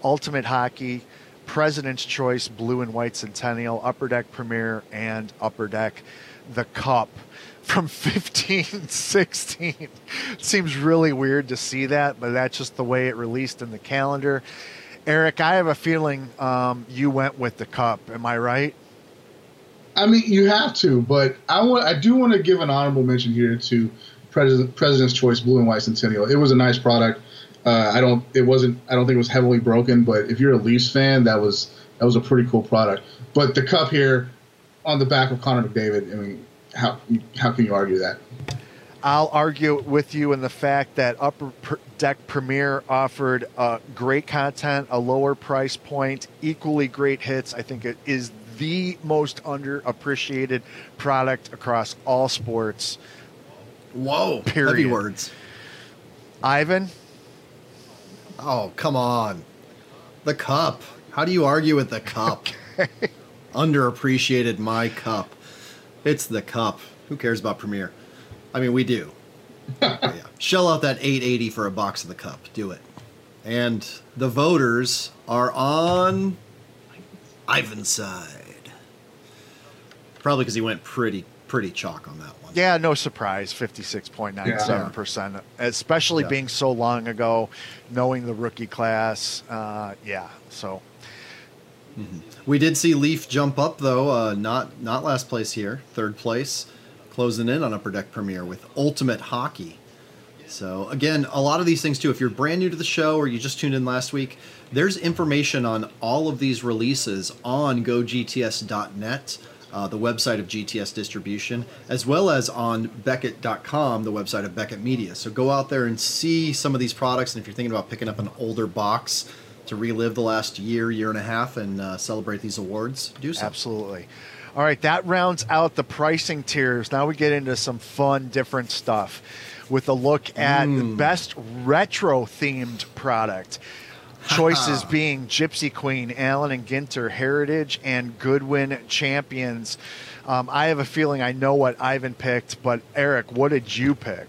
A: Ultimate Hockey, President's Choice, Blue and White Centennial, Upper Deck Premier, and Upper Deck the Cup from <laughs> 15 16. It seems really weird to see that, but that's just the way it released in the calendar. Eric, I have a feeling um, you went with the cup. Am I right?
B: I mean, you have to, but I want I do want to give an honorable mention here to President, President's Choice Blue and White Centennial. It was a nice product. Uh, I don't it wasn't I don't think it was heavily broken, but if you're a Leafs fan, that was that was a pretty cool product. But the cup here on the back of Connor McDavid, I mean, how how can you argue that?
A: I'll argue with you in the fact that Upper Deck Premier offered uh, great content, a lower price point, equally great hits. I think it is the most underappreciated product across all sports.
C: Whoa, period. heavy words.
A: Ivan?
C: Oh, come on. The cup. How do you argue with the cup? <laughs> Okay. Underappreciated my cup. It's the cup. Who cares about Premier? I mean, we do. <laughs> yeah. Shell out that 880 for a box of the cup. Do it. And the voters are on Ivan's side. Probably because he went pretty pretty chalk on that one.
A: Yeah, no surprise, fifty six point nine seven percent, especially yeah. being so long ago, knowing the rookie class. Uh, yeah, so.
C: Mm-hmm. We did see Leaf jump up though, uh, not not last place here, third place, closing in on Upper Deck Premier with Ultimate Hockey. So again, a lot of these things too. If you're brand new to the show or you just tuned in last week, there's information on all of these releases on GoGTS.net uh, the website of GTS Distribution, as well as on Beckett.com, the website of Beckett Media. So go out there and see some of these products. And if you're thinking about picking up an older box to relive the last year, year and a half, and uh, celebrate these awards, do so.
A: Absolutely. All right, that rounds out the pricing tiers. Now we get into some fun, different stuff with a look at mm. the best retro themed product. <laughs> Choices being Gypsy Queen, Allen and Ginter, Heritage, and Goodwin Champions. Um, I have a feeling I know what Ivan picked, but Eric, what did you pick?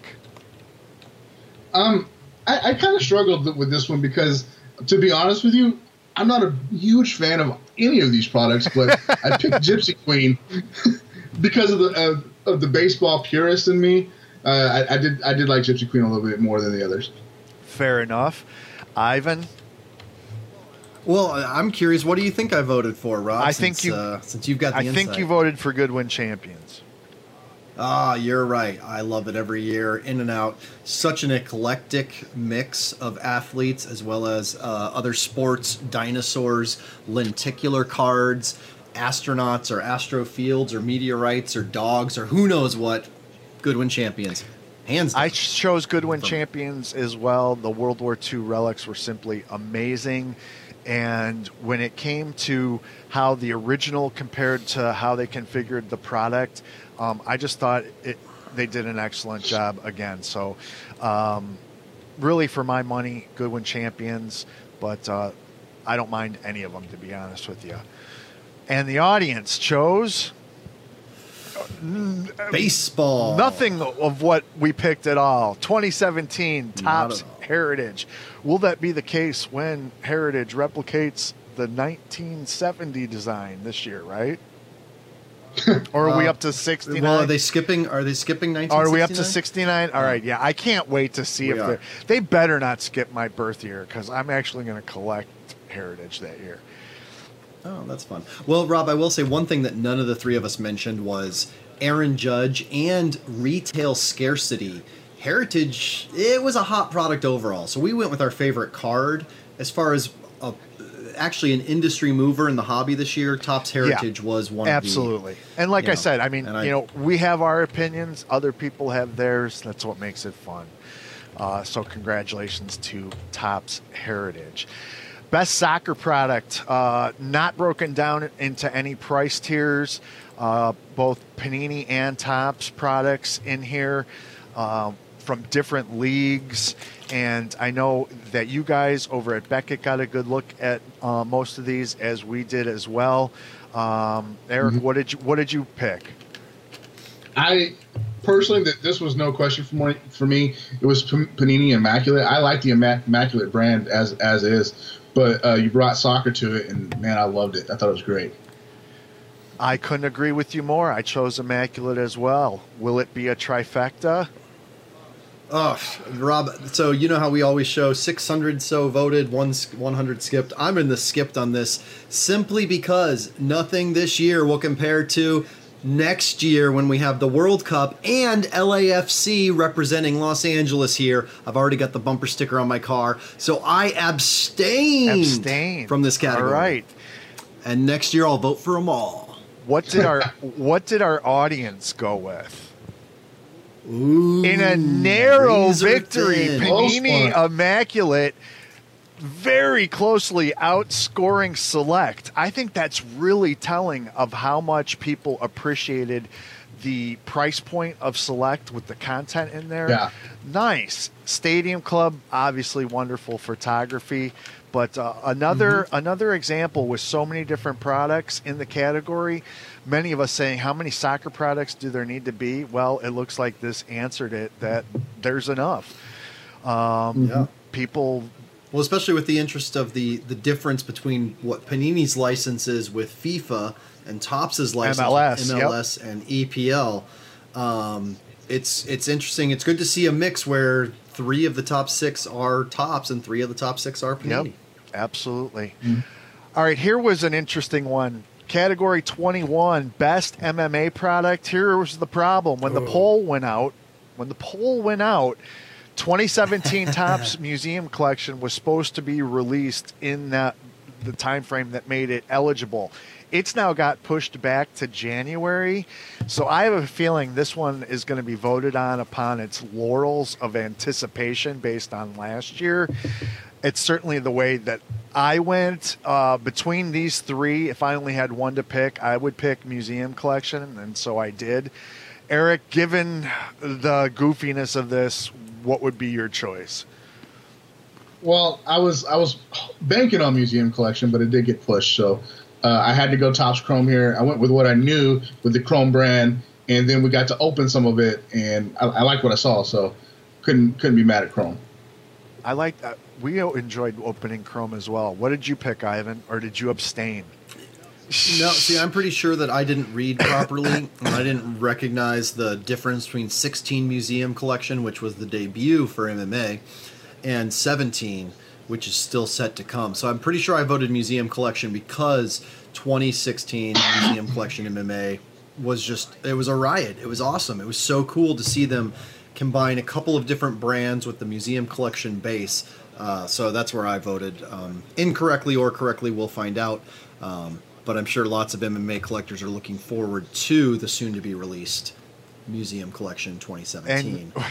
B: Um, I, I kind of struggled with this one because, to be honest with you, I'm not a huge fan of any of these products, but <laughs> I picked Gypsy Queen because of the uh, of the baseball purist in me. Uh, I, I, did I did like Gypsy Queen a little bit more than the others.
A: Fair enough, Ivan.
C: Well, I'm curious. What do you think I voted for, Rob?
A: I since, think you.
C: Uh, since you've got. I
A: insight. think you voted for Goodwin Champions.
C: Ah, you're right. I love it every year, in and out. Such an eclectic mix of athletes as well as uh, other sports, dinosaurs, lenticular cards, astronauts or astrofields or meteorites or dogs or who knows what. Goodwin champions. hands down.
A: I chose Goodwin
C: From-
A: Champions as well. The World War II relics were simply amazing. And when it came to how the original compared to how they configured the product, um, I just thought it, they did an excellent job again. So, um, really, for my money, Goodwin Champions, but uh, I don't mind any of them, to be honest with you. And the audience chose
C: Baseball.
A: Nothing of what we picked at all. 2017
C: Topps all.
A: Heritage. Will that be the case when Heritage replicates the 1970 design this year, right? <laughs> or are we
C: Uh,
A: up to 69?
C: Well, are they skipping? Are they skipping 19?
A: Are we up to 69? All right, yeah. I can't wait to see
C: We
A: if they're. They better not skip my birth year because I'm actually going to collect Heritage that year.
C: Oh, that's fun. Well, Rob, I will say one thing that none of the three of us mentioned was Aaron Judge and retail scarcity. Heritage, it was a hot product overall. So we went with our favorite card as far as actually an industry mover in the hobby this year. Topps Heritage was one of the.
A: Absolutely. And like I
C: know,
A: said, I mean,
C: and I-
A: you know, we have our opinions, other people have theirs. That's what makes it fun. Uh, so, congratulations to Topps Heritage. Best soccer product, uh, not broken down into any price tiers. Uh, both Panini and Topps products in here uh, from different leagues. And I know that you guys over at Beckett got a good look at uh, most of these, as we did as well. Um, Eric, what did you what did you pick?
B: I personally, that this was no question for me. For me, it was Panini Immaculate. I like the Immaculate brand as as is, but uh, you brought soccer to it, and man, I loved it. I thought it was great.
A: I couldn't agree with you more. I chose Immaculate as well. Will it be a trifecta?
C: Oh, Rob. So you know how we always show 600 so voted, one 100 skipped. I'm in the skipped on this simply because nothing this year will compare to next year when we have the World Cup and LAFC representing Los Angeles here. I've already got the bumper sticker on my car, so I abstained
A: Abstain
C: from this category.
A: All right.
C: And next year I'll vote for them all.
A: What did our <laughs> What did our audience go with?
C: Ooh,
A: In a narrow victory,
C: thin.
A: Panini Immaculate very closely outscoring Select. I think that's really telling of how much people appreciated the price point of Select with the content in there.
B: Yeah.
A: Nice. Stadium Club, obviously wonderful photography. But uh, another
C: Mm-hmm.
A: another example with so many different products in the category, many of us saying how many soccer products do there need to be? Well, it looks like this answered it that there's enough. Um,
C: Yeah.
A: People,
C: Well, especially with the interest of the the difference between what Panini's license is with FIFA and Topps's license
A: MLS,
C: with
A: yep.
C: And EPL. Um, it's it's interesting. It's good to see a mix where three of the top six are Topps and three of the top six are Panini.
A: Yep, absolutely. Mm-hmm. All right, here was an interesting one. Category 21, best MMA product. Here was the problem. When the oh. poll went out, when the poll went out, 2017 <laughs> Topps Museum Collection was supposed to be released in that the time frame that made it eligible. It's now got pushed back to January. So I have a feeling this one is going to be voted on upon its laurels of anticipation based on last year. It's certainly the way that I went. Uh, between these three, if I only had one to pick, I would pick Museum Collection, and so I did. Eric, given the goofiness of this, what would be your choice?
B: Well, I was I was banking on Museum Collection, but it did get pushed, so uh, I had to go Topps Chrome here. I went with what I knew with the Chrome brand, and then we got to open some of it, and I, I like what I saw, so couldn't couldn't be mad at Chrome.
A: I like that. We enjoyed opening Chrome as well. What did you pick, Ivan, or did you abstain?
C: No, see, I'm pretty sure that I didn't read properly. <coughs> and I didn't recognize the difference between 16 Museum Collection, which was the debut for MMA, and 17, which is still set to come. So I'm pretty sure I voted Museum Collection because 2016 Museum <coughs> Collection MMA was just, it was a riot. It was awesome. It was so cool to see them combine a couple of different brands with the Museum Collection base. Uh, so that's where I voted. Um, incorrectly or correctly, we'll find out. Um, but I'm sure lots of MMA collectors are looking forward to the soon to be released Museum Collection 2017.
A: And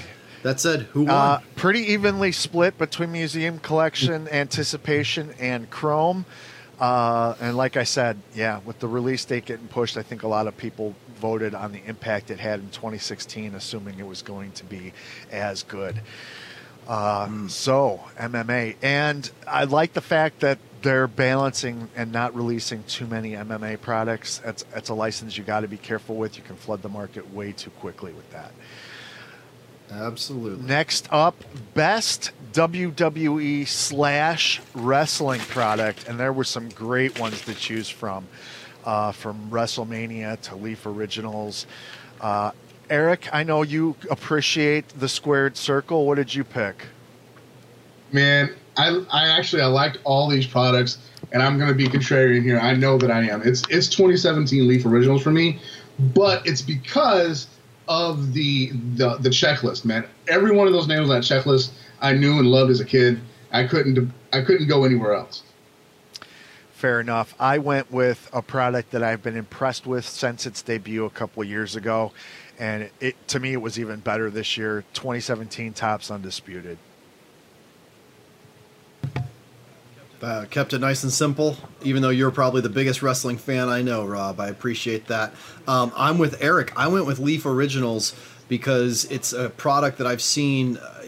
C: That said, who won?
A: Uh, pretty evenly split between Museum Collection, Anticipation, and Chrome. Uh, and like I said, yeah, with the release date getting pushed, I think a lot of people voted on the impact it had in 2016, assuming it was going to be as good. Uh, So MMA, and I like the fact that they're balancing and not releasing too many MMA products. That's that's a license you got to be careful with. You can flood the market way too quickly with that.
C: Absolutely.
A: Next up, best WWE slash wrestling product, and there were some great ones to choose from, uh, from WrestleMania to Leaf Originals. Uh, Eric, I know you appreciate the squared circle. What did you pick?
B: Man, I, I actually I liked all these products, and I'm going to be contrarian here. I know that I am. It's it's 2017 Leaf Originals for me, but it's because of the the the checklist, man. Every one of those names on that checklist I knew and loved as a kid. I couldn't I couldn't go anywhere else.
A: Fair enough. I went with a product that I've been impressed with since its debut a couple of years ago, and it, to me it was even better this year. 2017 Topps Undisputed.
C: Uh, kept it nice and simple, even though you're probably the biggest wrestling fan I know, Rob. I appreciate that. Um, I'm with Eric. I went with Leaf Originals because it's a product that I've seen. Uh,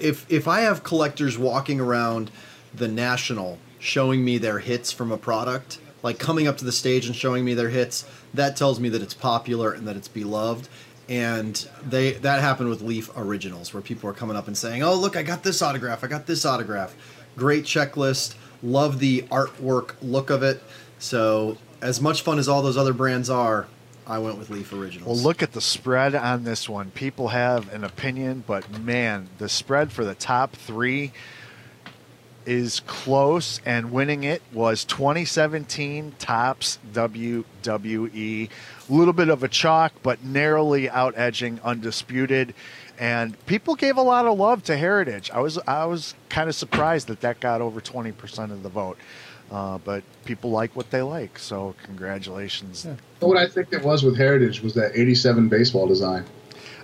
C: if if I have collectors walking around the National showing me their hits from a product, like coming up to the stage and showing me their hits, that tells me that it's popular and that it's beloved. And they that happened with Leaf Originals, where people are coming up and saying, "Oh, look, I got this autograph. I got this autograph." Great checklist. Love the artwork look of it. So, as much fun as all those other brands are, I went with Leaf Originals.
A: Well, look at the spread on this one. People have an opinion, but man, the spread for the top three is close, and winning it was 2017 Topps WWE. A little bit of a chalk, but narrowly out edging Undisputed. And people gave a lot of love to Heritage. I was I was kind of surprised that that got over 20% of the vote. Uh, but people like what they like, so congratulations.
B: What I think it was with Heritage was that 87 baseball design.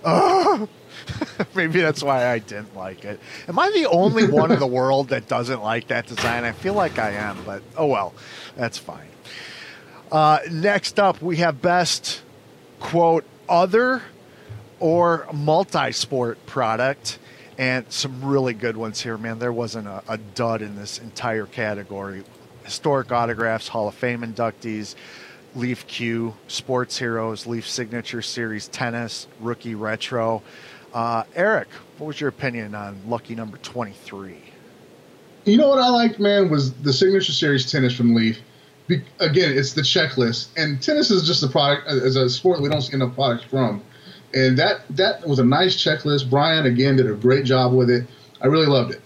A: Oh, <laughs> maybe that's why I didn't like it. Am I the only <laughs> one in the world that doesn't like that design? I feel like I am, but oh well, that's fine. Uh, next up, we have best quote other or multi-sport product, and some really good ones here, man. There wasn't a, a dud in this entire category. Historic autographs, Hall of Fame inductees, Leaf Q, Sports Heroes, Leaf Signature Series Tennis, Rookie Retro. Uh, Eric, what was your opinion on lucky number 23?
B: You know what I liked, man, was the signature series tennis from Leaf. Be- again, it's the checklist, and tennis is just a product as a sport we don't see enough products from. And that that was a nice checklist. Brian again did a great job with it. I really loved it.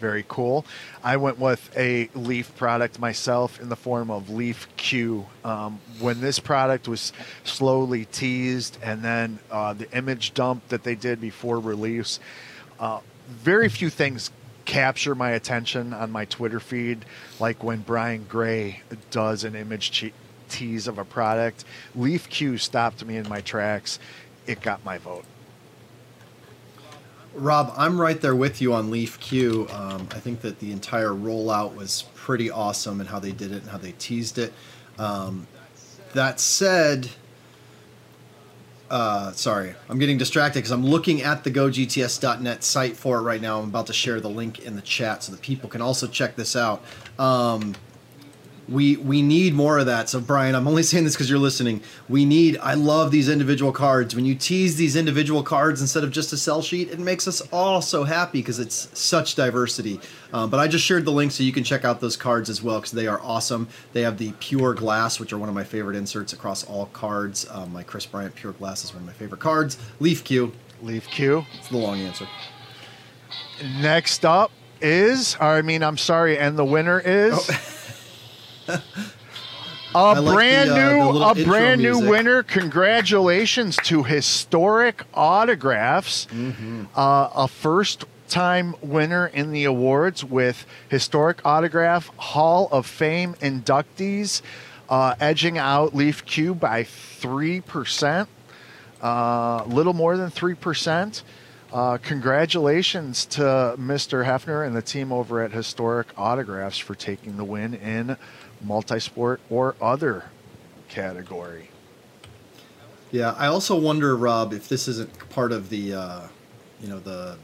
A: Very cool. I went with a Leaf product myself in the form of Leaf Q. Um, when this product was slowly teased and then uh, the image dump that they did before release, uh, very few things capture my attention on my Twitter feed, like when Brian Gray does an image tease of a product. Leaf Q stopped me in my tracks. It got my vote.
C: Rob, I'm right there with you on Leaf Q. Um, I think that the entire rollout was pretty awesome and how they did it and how they teased it. Um, that said, uh, sorry, I'm getting distracted because I'm looking at the GoGTS.net site for it right now. I'm about to share the link in the chat so that people can also check this out. Um, we we need more of that. So Brian, I'm only saying this because you're listening. We need. I love these individual cards. When you tease these individual cards instead of just a sell sheet, it makes us all so happy because it's such diversity. Um, but I just shared the link so you can check out those cards as well because they are awesome. They have the pure glass, which are one of my favorite inserts across all cards. Um, my Kris Bryant pure glass is one of my favorite cards. Leaf Q.
A: Leaf Q.
C: It's the long answer.
A: Next up is, or I mean, I'm sorry, and the winner is <laughs> a
C: like the,
A: brand
C: uh, the
A: new,
C: little
A: a brand new
C: music.
A: winner. Congratulations to Historic Autographs,
C: Mm-hmm.
A: uh, a first time winner in the awards with Historic Autograph Hall of Fame inductees, uh, edging out Leaf Q by three percent, a little more than three percent. Uh, congratulations to Mr. Hefner and the team over at Historic Autographs for taking the win in multisport or other category.
C: Yeah, I also wonder, Rob, if this isn't part of the, uh, you know, the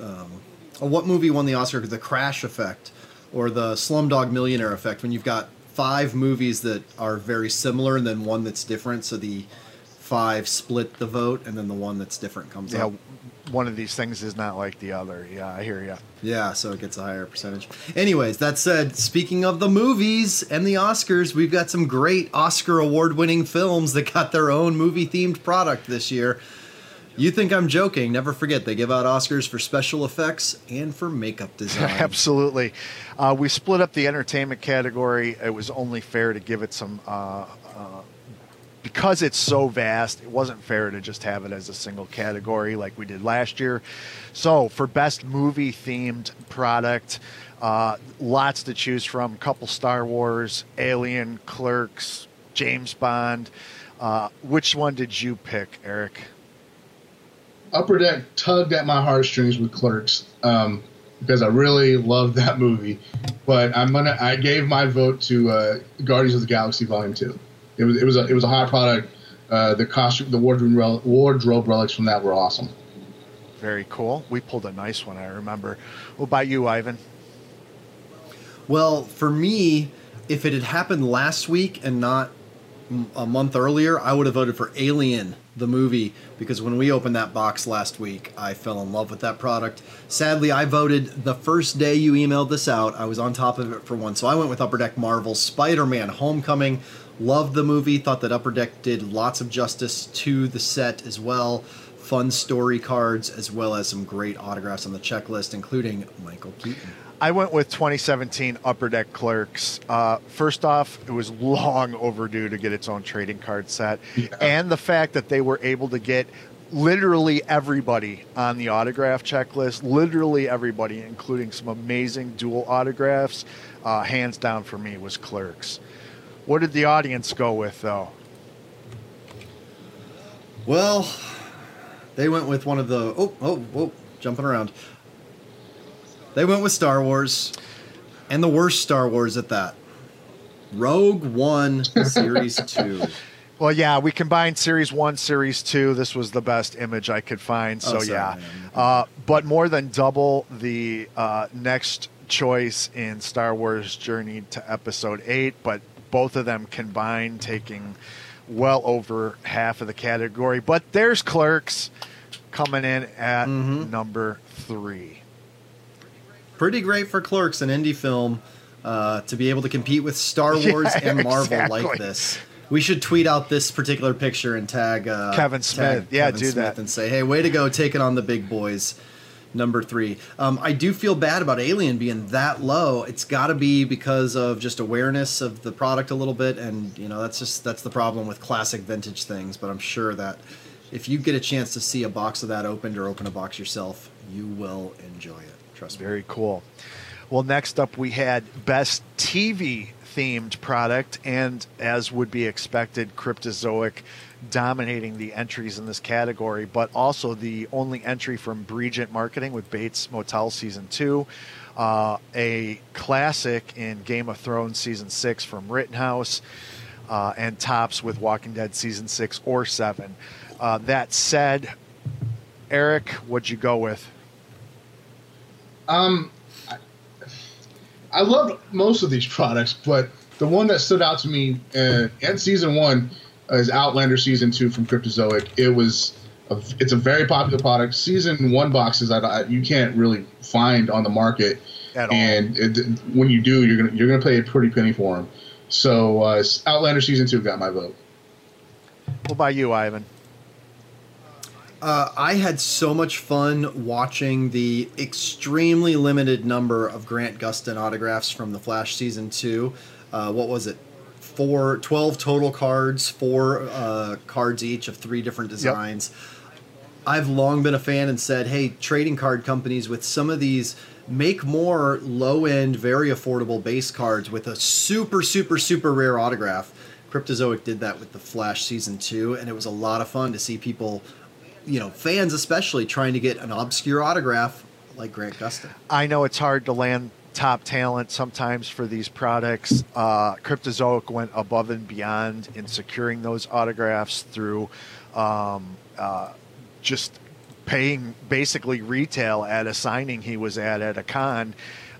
C: um, what movie won the Oscar? The Crash effect or the Slumdog Millionaire effect? When you've got five movies that are very similar and then one that's different, so the five split the vote, and then the one that's different comes
A: yeah,
C: up.
A: One of these things is not like the other. Yeah, I hear you.
C: Yeah, so it gets a higher percentage. Anyways, that said, speaking of the movies and the Oscars, we've got some great Oscar award winning films that got their own movie themed product this year. You think I'm joking? Never forget, they give out Oscars for special effects and for makeup design. <laughs>
A: Absolutely. Uh, we split up the entertainment category. It was only fair to give it some. Uh, uh, because it's so vast, it wasn't fair to just have it as a single category like we did last year. So, for best movie themed product, uh, lots to choose from. Couple Star Wars, Alien, Clerks, James Bond. Uh, which one did you pick, Eric?
B: Upper Deck tugged at my heartstrings with Clerks um, because I really loved that movie. But I'm gonna I gave my vote to uh, Guardians of the Galaxy Volume Two. It was it was a it was a hot product. Uh, the costume, the wardrobe, rel- wardrobe relics from that were awesome.
A: Very cool. We pulled a nice one, I remember. What about you, Ivan?
C: Well, for me, if it had happened last week and not a month earlier, I would have voted for Alien, the movie, because when we opened that box last week, I fell in love with that product. Sadly, I voted the first day you emailed this out. I was on top of it for one, so I went with Upper Deck Marvel Spider Man Homecoming. Loved the movie, thought that Upper Deck did lots of justice to the set as well. Fun story cards, as well as some great autographs on the checklist, including Michael Keaton.
A: I went with 2017 Upper Deck Clerks. Uh, first off, it was long overdue to get its own trading card set,
B: Yeah.
A: and the fact that they were able to get literally everybody on the autograph checklist, literally everybody, including some amazing dual autographs, uh, hands down for me was Clerks. What did the audience go with, though?
C: Well, they went with one of the oh oh oh jumping around. They went with Star Wars, and the worst Star Wars at that. Rogue One <laughs> Series Two.
A: Well, yeah, we combined Series 1, Series 2. This was the best image I could find. So,
C: Oh, sorry,
A: yeah. Uh, but more than double the uh, next choice in Star Wars Journey to Episode 8, but both of them combined taking well over half of the category. But there's Clerks coming in at
C: Mhm.
A: number three.
C: Pretty great for Clerks, an indie film, uh, to be able to compete with Star <laughs>
A: Yeah,
C: Wars and Marvel
A: exactly.
C: like this. We should tweet out this particular picture and tag uh,
A: Kevin
C: tag
A: Smith. Yeah,
C: Kevin
A: do
C: Smith
A: that.
C: and say, "Hey, way to go, taking on the big boys." Number three. Um, I do feel bad about Alien being that low. It's got to be because of just awareness of the product a little bit, and you know that's just that's the problem with classic vintage things. But I'm sure that if you get a chance to see a box of that opened or open a box yourself, you will enjoy it. Trust me.
A: Very cool. Well, next up we had best TV themed product, and as would be expected, Cryptozoic dominating the entries in this category, but also the only entry from Breygent Marketing with Bates Motel Season 2. Uh, a classic in Game of Thrones Season 6 from Rittenhouse, uh, and Topps with Walking Dead Season 6 or 7. Uh, that said, Eric, what'd you go with?
B: Um, I, I most of these products, but the one that stood out to me uh, in season one is Outlander season two from Cryptozoic. It was a, it's a very popular product. Season one boxes I, I, you can't really find on the market,
A: At all.
B: and it, when you do, you're gonna you're gonna pay a pretty penny for them. So uh, Outlander season two got my vote.
A: What about you, Ivan?
C: Uh, I had so much fun watching the extremely limited number of Grant Gustin autographs from the Flash season two. Uh, what was it? Four, 12 total cards, four uh, cards each of three different designs. I've long been a fan and said, hey, trading card companies with some of these make more low end, very affordable base cards with a super, super, super rare autograph. Cryptozoic did that with the Flash season two, and it was a lot of fun to see people you know, fans especially trying to get an obscure autograph like Grant Gustin.
A: I know it's hard to land top talent sometimes for these products. Uh, Cryptozoic went above and beyond in securing those autographs through um, uh, just paying basically retail at a signing he was at at a con.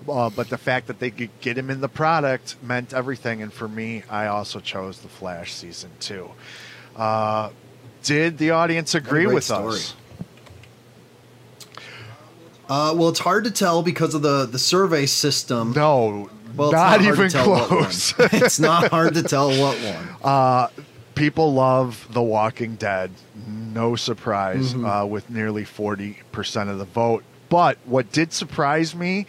A: Uh, but the fact that they could get him in the product meant everything. And for me, I also chose the Flash season two. Uh, did the audience agree with story. us?
C: Uh, well, it's hard to tell because of the, the survey system.
A: No, well, not, not even close. <laughs>
C: it's not hard to tell what one.
A: Uh, people love The Walking Dead. No surprise mm-hmm. uh, with nearly 40% of the vote. But what did surprise me,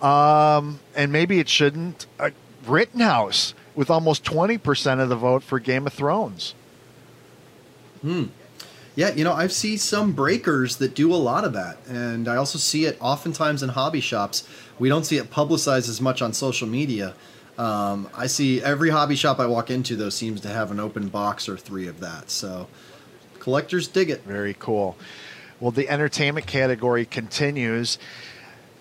A: um, and maybe it shouldn't, uh, Rittenhouse with almost 20% of the vote for Game of Thrones.
C: Hmm. Yeah, you know, I've seen some breakers that do a lot of that, and I also see it oftentimes in hobby shops. We don't see it publicized as much on social media. Um, I see every hobby shop I walk into, though, seems to have an open box or three of that. So collectors dig it.
A: Very cool. Well, the entertainment category continues.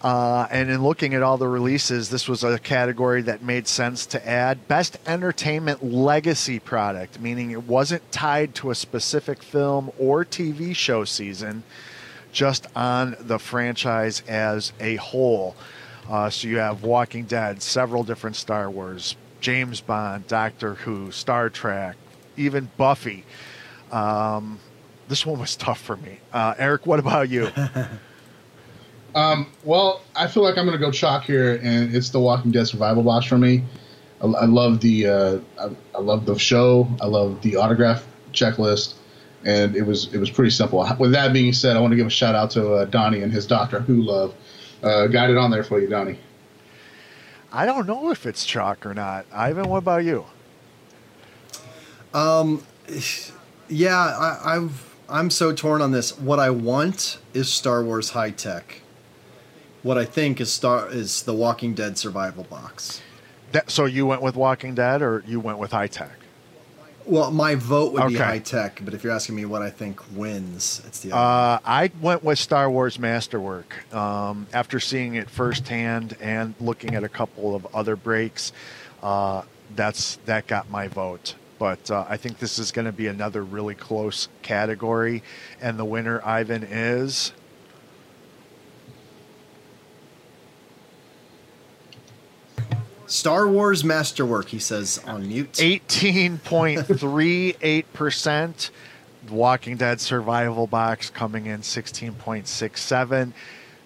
A: Uh, and in looking at all the releases, this was a category that made sense to add. Best entertainment legacy product, meaning it wasn't tied to a specific film or TV show season, just on the franchise as a whole. Uh, so you have Walking Dead, several different Star Wars, James Bond, Doctor Who, Star Trek, even Buffy. Um, this one was <laughs> tough for me. Uh, Eric, what about you? <laughs>
B: Um, well, I feel like I'm going to go chalk here, and it's the Walking Dead survival box for me. I, I love the uh, I, I, love the show. I love the autograph checklist, and it was it was pretty simple. With that being said, I want to give a shout out to uh, Donnie and his Doctor Who love. Uh, got it on there for you, Donnie.
A: I don't know if it's chalk or not. Ivan, what about you?
C: Um, yeah, I, I've I'm so torn on this. What I want is Star Wars high tech what I think is star is the Walking Dead survival box.
A: That, so you went with Walking Dead, or you went with high tech?
C: Well, my vote would okay. be high tech, but if you're asking me what I think wins, it's the.
A: Uh, I went with Star Wars Masterwork um, after seeing it firsthand and looking at a couple of other breaks. Uh, that's that got my vote. But uh, I think this is going to be another really close category, and the winner, Ivan, is
C: Star Wars Masterwork, he says on mute.
A: 18.38%. Walking Dead Survival Box coming in 16.67.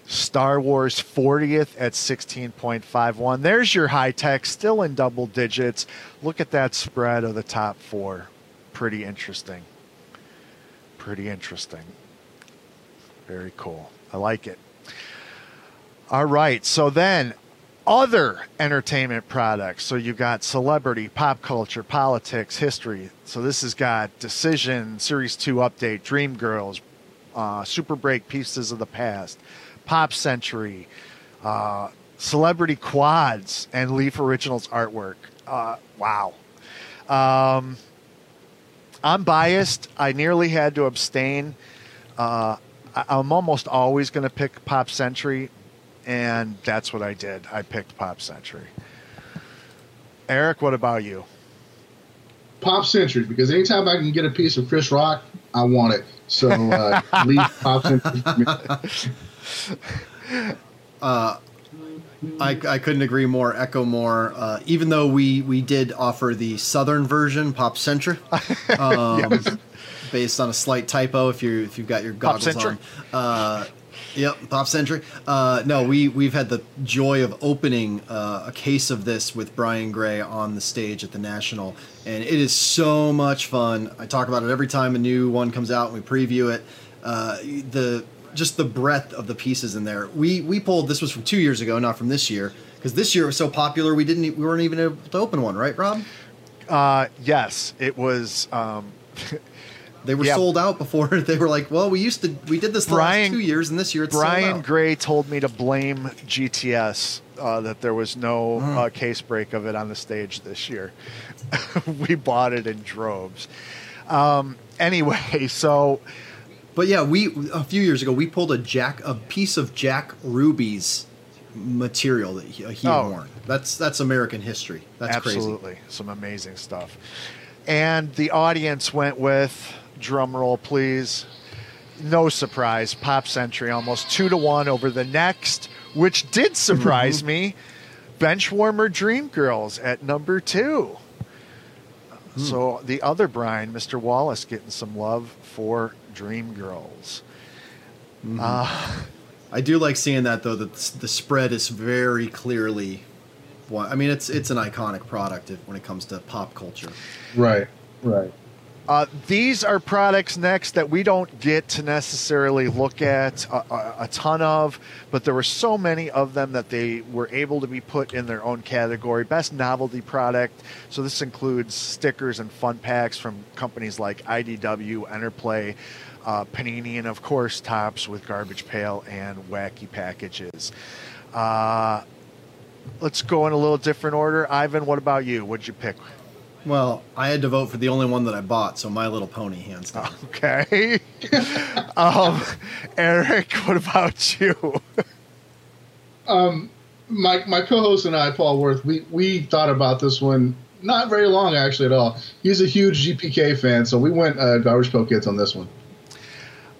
A: Star Wars 40th at 16.51. There's your high tech, still in double digits. Look at that spread of the top four. Pretty interesting. Pretty interesting. Very cool. I like it. All right. So then other entertainment products. So you've got celebrity, pop culture, politics, history. So this has got Decision, Series 2 Update, Dreamgirls, uh, Super Break Pieces of the Past, Pop Century, uh, Celebrity Quads, and Leaf Originals artwork. Uh, wow. Um, I'm biased. I nearly had to abstain. Uh, I'm almost always going to pick Pop Century and that's what I did. I picked Pop Century. Eric, what about you?
B: Pop Century, because anytime I can get a piece of Chris Rock, I want it. So uh, <laughs> leave Pop Century. <laughs>
C: uh, I, I couldn't agree more. Echo more. Uh, even though we we did offer the southern version, Pop Century, <laughs> um, yes. based on a slight typo. If you if you've got your goggles on, uh, Yep, Pop Century. Uh, no, we we've had the joy of opening uh, a case of this with Brian Gray on the stage at the National, and it is so much fun. I talk about it every time a new one comes out, and we preview it. Uh, the just the breadth of the pieces in there. We we pulled this was from two years ago, not from this year, because this year it was so popular we didn't we weren't even able to open one, right, Rob?
A: Uh, yes, it was. Um, <laughs>
C: They were sold out before. <laughs> They were like, "Well, we used to we did this the Brian, last two years, and this year it's
A: Brian Gray told me to blame GTS uh, that there was no mm. uh, case break of it on the stage this year. <laughs> we bought it in droves. Um, anyway, <laughs> so
C: But yeah, we a few years ago we pulled a Jack a piece of Jack Ruby's material that he, he
A: Oh.
C: worn. That's that's American history. That's
A: Absolutely.
C: crazy.
A: Some amazing stuff. And the audience went with, drum roll please, no surprise, Pop Century almost two to one over the next, which did surprise <laughs> me. Benchwarmer Dream Girls at number two. So the other Brian, Mr. Wallace, getting some love for Dream Girls. Uh,
C: I do like seeing that though. That the spread is very clearly. One, I mean, it's it's an iconic product when it comes to pop culture.
B: Right. Right.
A: Uh, these are products next that we don't get to necessarily look at a, a, a ton of, but there were so many of them that they were able to be put in their own category. Best novelty product. So this includes stickers and fun packs from companies like IDW, Enterplay, uh, Panini, and of course Topps with Garbage Pail and Wacky Packages. Uh, let's go in a little different order. Ivan, what about you? What'd you pick?
C: Well, I had to vote for the only one that I bought, so My Little Pony, hands down.
A: Okay. <laughs> um, Eric, what about you?
B: Um, my my co-host and I, Paul Worth, we we thought about this one not very long actually at all. He's a huge GPK fan, so we went uh, Garbage Pail Kids on this one.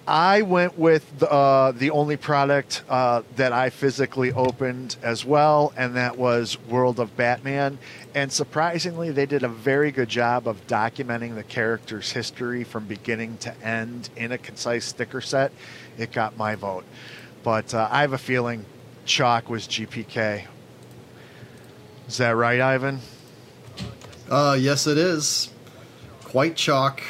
A: I went with the, uh, the only product uh, that I physically opened as well, and that was World of Batman. And surprisingly, they did a very good job of documenting the character's history from beginning to end in a concise sticker set. It got my vote. But uh, I have a feeling Chalk was GPK. Is that right, Ivan?
C: Uh, yes, it is. Quite chalk.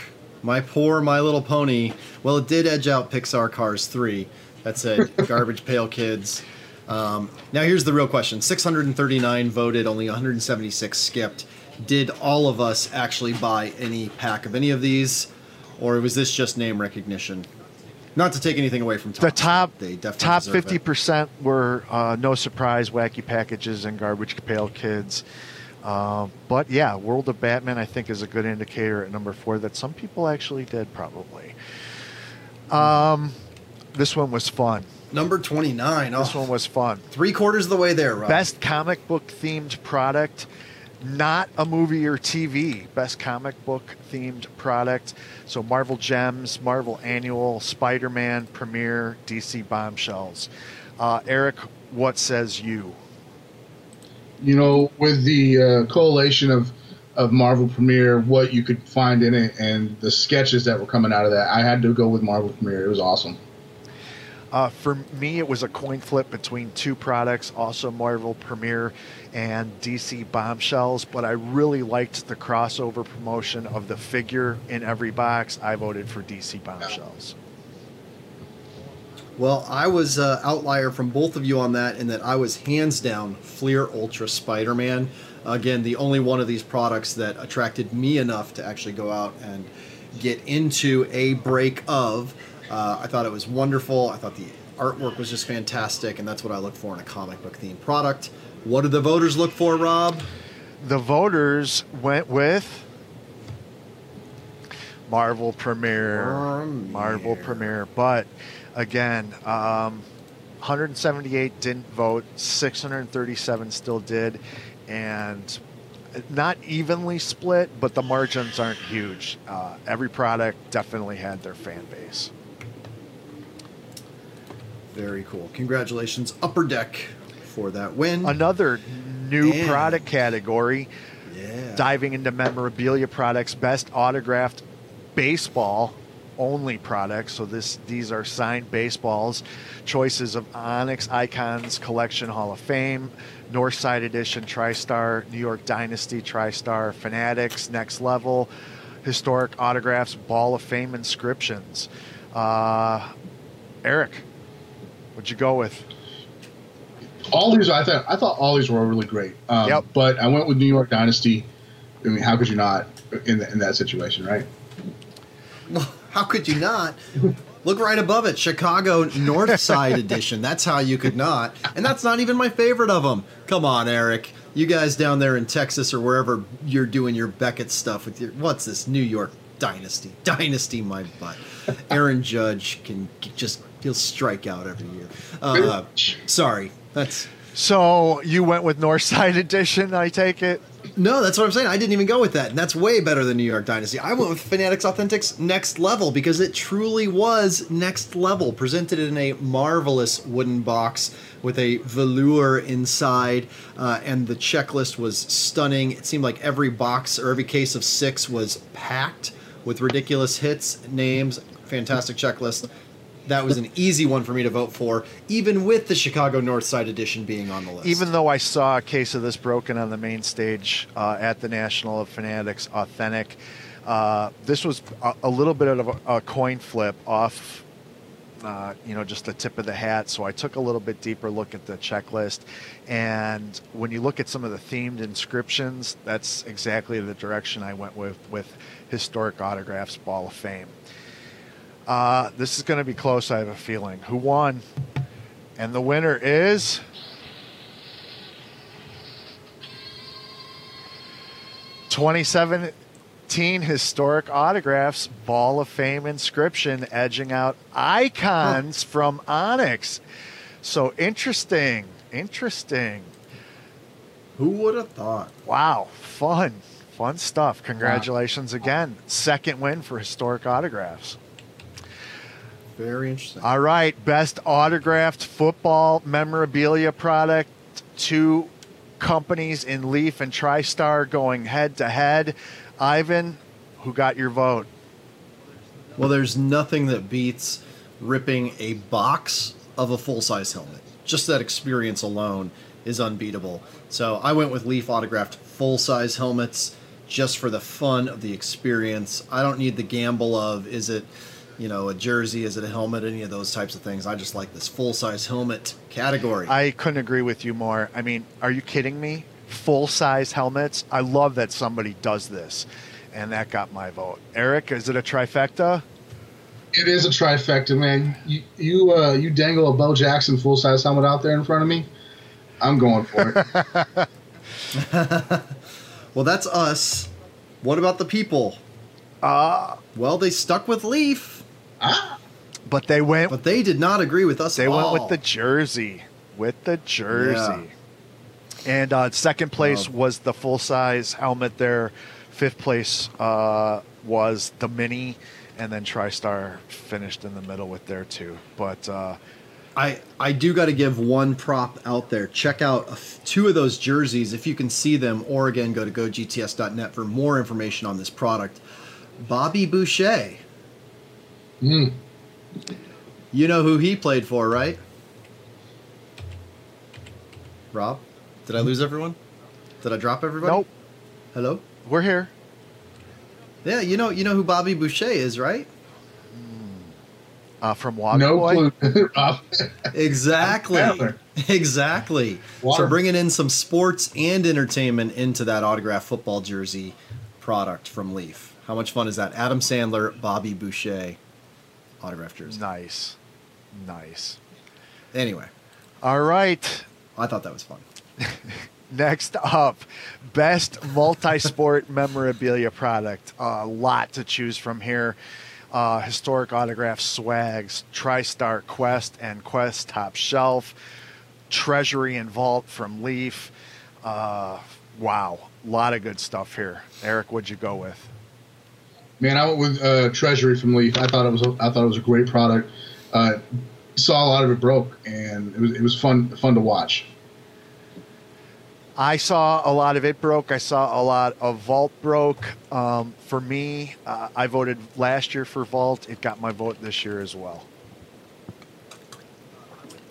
C: My poor My Little Pony. Well, it did edge out Pixar Cars 3. That said, <laughs> Garbage Pail Kids. Um, now, here's the real question 639 voted, only 176 skipped. Did all of us actually buy any pack of any of these? Or was this just name recognition? Not to take anything away from
A: the top
C: they definitely
A: top fifty percent were uh, no surprise wacky packages and garbage pail kids. Uh, but yeah, World of Batman I think is a good indicator at number four that some people actually did probably. Um, this one was fun.
C: Number 29.
A: This
C: Oh,
A: one was fun.
C: three quarters of the way there, Rob.
A: Best comic book themed product, not a movie or TV. Best comic book themed product. So Marvel Gems, Marvel Annual, Spider Man, Premiere, DC Bombshells. Uh, Eric, what says you?
B: You know, with the uh, collation of of Marvel Premiere, what you could find in it, and the sketches that were coming out of that, I had to go with Marvel Premiere. It was awesome.
A: Uh, for me, it was a coin flip between two products, also Marvel Premiere and DC Bombshells, but I really liked the crossover promotion of the figure in every box. I voted for DC Bombshells.
C: Well, I was uh, outlier from both of you on that, in that I was hands down Fleer Ultra Spider Man. Again, the only one of these products that attracted me enough to actually go out and get into a break of. Uh, I thought it was wonderful. I thought the artwork was just fantastic, and that's what I look for in a comic book themed product. What did the voters look for, Rob?
A: the voters went with Marvel Premiere.
C: Premiere.
A: Marvel Premiere. But again, um, 178 didn't vote, 637 still did, and not evenly split, but the margins aren't huge. Uh, every product definitely had their fan base.
C: Very cool. Congratulations, Upper Deck, for that win.
A: Another new
C: And-
A: product category.
C: yeah.
A: diving into memorabilia products, best autographed baseball only products. So this these are signed baseballs. Choices of Onyx Icons Collection Hall of Fame, Northside Edition TriStar, New York Dynasty TriStar, Fanatics Next Level, historic autographs, Ball of Fame inscriptions. Uh, Eric, what'd you go with?
B: all these I thought I thought all these were really great. Um,
A: Yep.
B: But I went with New York Dynasty. I mean, how could you not in in that situation, right?
C: How could you not? Look right above it, Chicago North Side Edition. That's how you could not. And that's not even my favorite of them. Come on, Eric. You guys down there in Texas or wherever you're doing your Beckett stuff with your what's this New York Dynasty, <laughs> Dynasty, my butt. Aaron Judge can just he'll strike out every year. Uh, sorry, that's
A: So you went with Northside Edition, I take it?
C: No, that's what I'm saying. I didn't even go with that, and that's way better than New York Dynasty. I went with Fanatics Authentics Next Level because it truly was next level, presented in a marvelous wooden box with a velour inside, uh, and the checklist was stunning. It seemed like every box or every case of six was packed with ridiculous hits, names, fantastic checklist. That was an easy one for me to vote for, even with the Chicago North Side Edition being on the list.
A: Even though I saw a case of this broken on the main stage uh, at the National of Fanatics Authentic, uh, this was a, a little bit of a, a coin flip off, uh, you know, just the tip of the hat. So I took a little bit deeper look at the checklist. And when you look at some of the themed inscriptions, that's exactly the direction I went with with Historic Autographs Ball of Fame. Uh, this is going to be close, I have a feeling. Who won? And the winner is. Twenty seventeen historic autographs, Ball of Fame inscription, edging out icons from Onyx. So interesting, interesting.
C: Who would have thought?
A: Wow, fun, fun stuff. Congratulations again. Second win for historic autographs.
C: Very interesting.
A: All right, best autographed football memorabilia product. Two companies in Leaf and TriStar going head to head. Ivan, who got your vote?
C: Well, there's nothing that beats ripping a box of a full size helmet. Just that experience alone is unbeatable. So I went with Leaf autographed full size helmets just for the fun of the experience. I don't need the gamble of is it, you know, a jersey, is it a helmet, any of those types of things. I just like this full size helmet category.
A: I couldn't agree with you more. I mean, are you kidding me? Full size helmets. I love that somebody does this. And that got my vote. Eric, is it a trifecta?
B: It is a trifecta, man. You you uh, you dangle a Bo Jackson full size helmet out there in front of me. I'm going for it. <laughs>
C: well, that's us. What about the people?
A: Uh,
C: Well, they stuck with Leaf,
B: ah,
A: but they went
C: but they did not agree with us.
A: They went
C: all.
A: with the jersey. With the jersey. And uh, second place
C: Wow.
A: was the full size helmet there. Fifth place uh, was the mini. And then TriStar finished in the middle with their two. But uh,
C: I I do got to give one prop out there. Check out a f- two of those jerseys if you can see them, or again go to gogts.net for more information on this product. Bobby Boucher,
B: mm.
C: you know who he played for, right? Rob, did I lose everyone? Did I drop everybody?
A: nope,
C: Hello.
A: we're here.
C: Yeah, you know you know who Bobby Boucher is, right?
A: Uh, from <laughs> Water
B: no
A: Boy.
B: clue.
C: Exactly. Exactly.
B: Water-
C: So bringing in some sports and entertainment into that autographed football jersey product from Leaf. How much fun is that? Adam Sandler, Bobby Boucher, autographed jersey.
A: Nice. Nice.
C: Anyway,
A: All right.
C: I thought that was fun. <laughs>
A: Next up, best multi-sport <laughs> memorabilia product. A lot to choose from here. Uh, historic autograph swags, TriStar Quest and Quest Top Shelf, Treasury and Vault from Leaf. Uh, wow, a lot of good stuff here. Eric, what'd you go with?
B: Man, I went with uh, Treasury from Leaf. I thought it was a, I thought it was a great product. Uh, saw a lot of it broke, and it was it was fun fun to watch.
A: I saw a lot of it broke. I saw a lot of Vault broke. Um, for me, uh, I voted last year for Vault. It got my vote this year as well.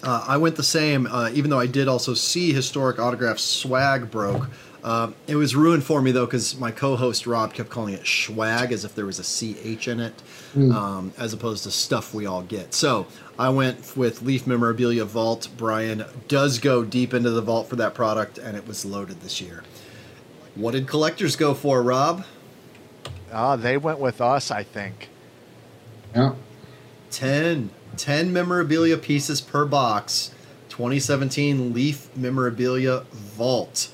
C: Uh, I went the same, uh, even though I did also see historic autograph swag broke. Uh, it was ruined for me though because my co-host Rob kept calling it swag as if there was a ch in it, um, as opposed to stuff we all get. So I went with Leaf Memorabilia Vault. Brian does go deep into the vault for that product, and it was loaded this year. What did collectors go for, Rob?
A: Uh, they went with us, I think.
B: Yeah.
C: 10. 10 memorabilia pieces per box. 2017 Leaf Memorabilia Vault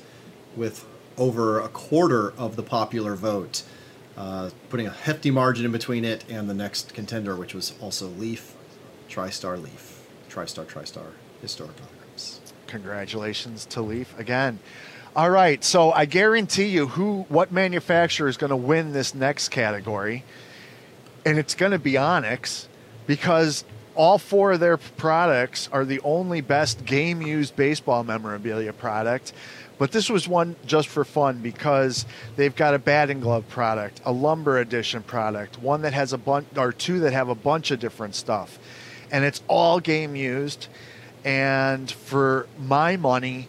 C: with over a quarter of the popular vote. uh, putting a hefty margin in between it and the next contender, which was also Leaf, TriStar Leaf, TriStar TriStar historic autographs.
A: Congratulations to Leaf again. All right, so I guarantee you who what manufacturer is going to win this next category, and it's going to be Onyx because all four of their products are the only best game used baseball memorabilia product. But this was one just for fun because they've got a batting glove product, a lumber edition product, one that has a bunch or two that have a bunch of different stuff. And it's all game used. And for my money,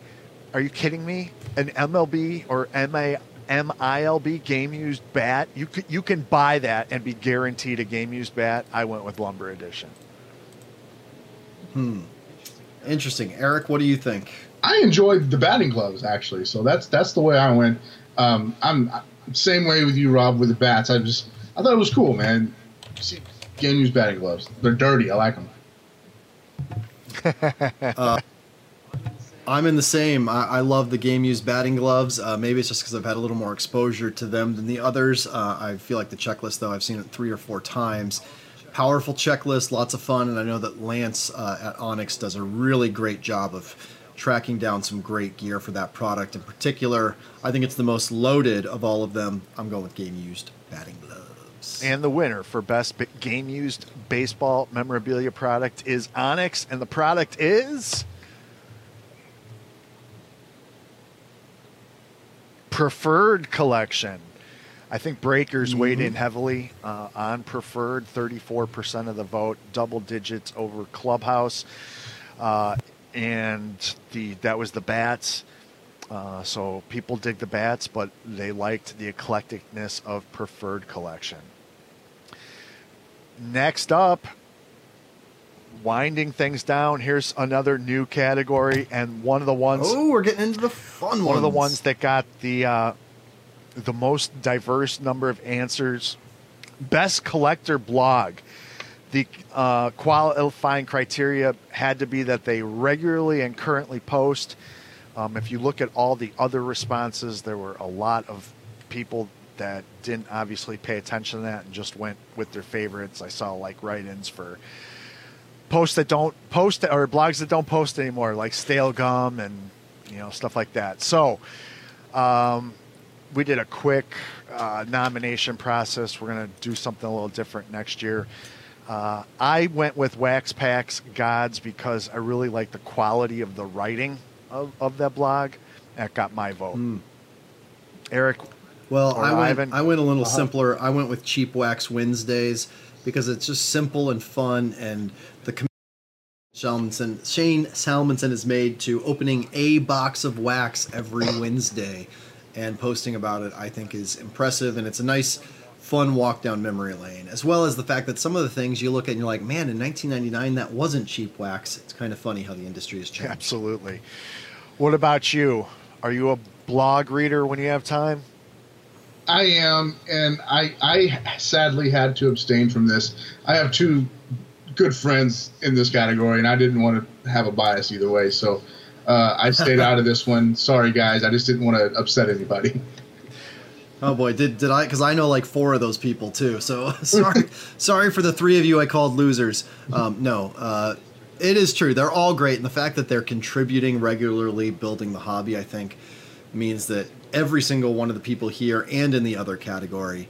A: are you kidding me? An MLB or MA, MILB game used bat, you you can buy that and be guaranteed a game used bat. I went with lumber edition.
C: Hmm. Interesting. Eric, what do you think?
B: I enjoyed the batting gloves actually, so that's that's the way I went. Um, I'm same way with you, Rob, with the bats. I just I thought it was cool, man. See, game use batting gloves. They're dirty. I like them. <laughs>
C: uh, I'm in the same. I, I, love the game used batting gloves. Uh, maybe it's just because I've had a little more exposure to them than the others. Uh, I feel like the checklist, though, I've seen it three or four times powerful checklist, lots of fun, and I know that Lance uh, at Onyx does a really great job of tracking down some great gear for that product. In particular, I think it's the most loaded of all of them. I'm going with game used batting gloves.
A: And the winner for best game used baseball memorabilia product is Onyx, and the product is. Preferred collection. I think Breakers mm-hmm. weighed in heavily uh, on preferred, 34% of the vote, double digits over Clubhouse. Uh, and the that was the bats. Uh, so people dig the bats, but they liked the eclecticness of preferred collection. Next up, winding things down. Here's another new category, and one of the ones.
C: Oh, we're getting into the fun one.
A: One of the ones that got the uh, the most diverse number of answers. Best collector blog. The uh, qualifying criteria had to be that they regularly and currently post. Um, if you look at all the other responses, there were a lot of people that didn't obviously pay attention to that and just went with their favorites. I saw like write-ins for posts that don't post or blogs that don't post anymore, like stale gum and you know stuff like that. So um, we did a quick uh, nomination process. We're going to do something a little different next year. Uh, I went with Wax Packs Gods because I really like the quality of the writing of, of that blog. That got my vote. Mm. Eric.
C: Well, I went, Ivan? I went a little uh-huh. simpler. I went with Cheap Wax Wednesdays because it's just simple and fun, and the Salmonson, Shane Salmonson is made to opening a box of wax every Wednesday and posting about it, I think, is impressive, and it's a nice, fun walk down memory lane. As well as the fact that some of the things you look at and you're like, man, in 1999 that wasn't cheap wax. It's kind of funny how the industry has changed.
A: Absolutely. What about you? Are you a blog reader when you have time?
B: I am, and I I sadly had to abstain from this. I have two good friends in this category, and I didn't want to have a bias either way. So uh, I stayed <laughs> out of this one. Sorry, guys. I just didn't want to upset anybody.
C: Oh boy, did did I? Because I know like four of those people too. So <laughs> sorry, sorry for the three of you I called losers. Um, no, uh, it is true. They're all great, and the fact that they're contributing regularly, building the hobby, I think, means that every single one of the people here and in the other category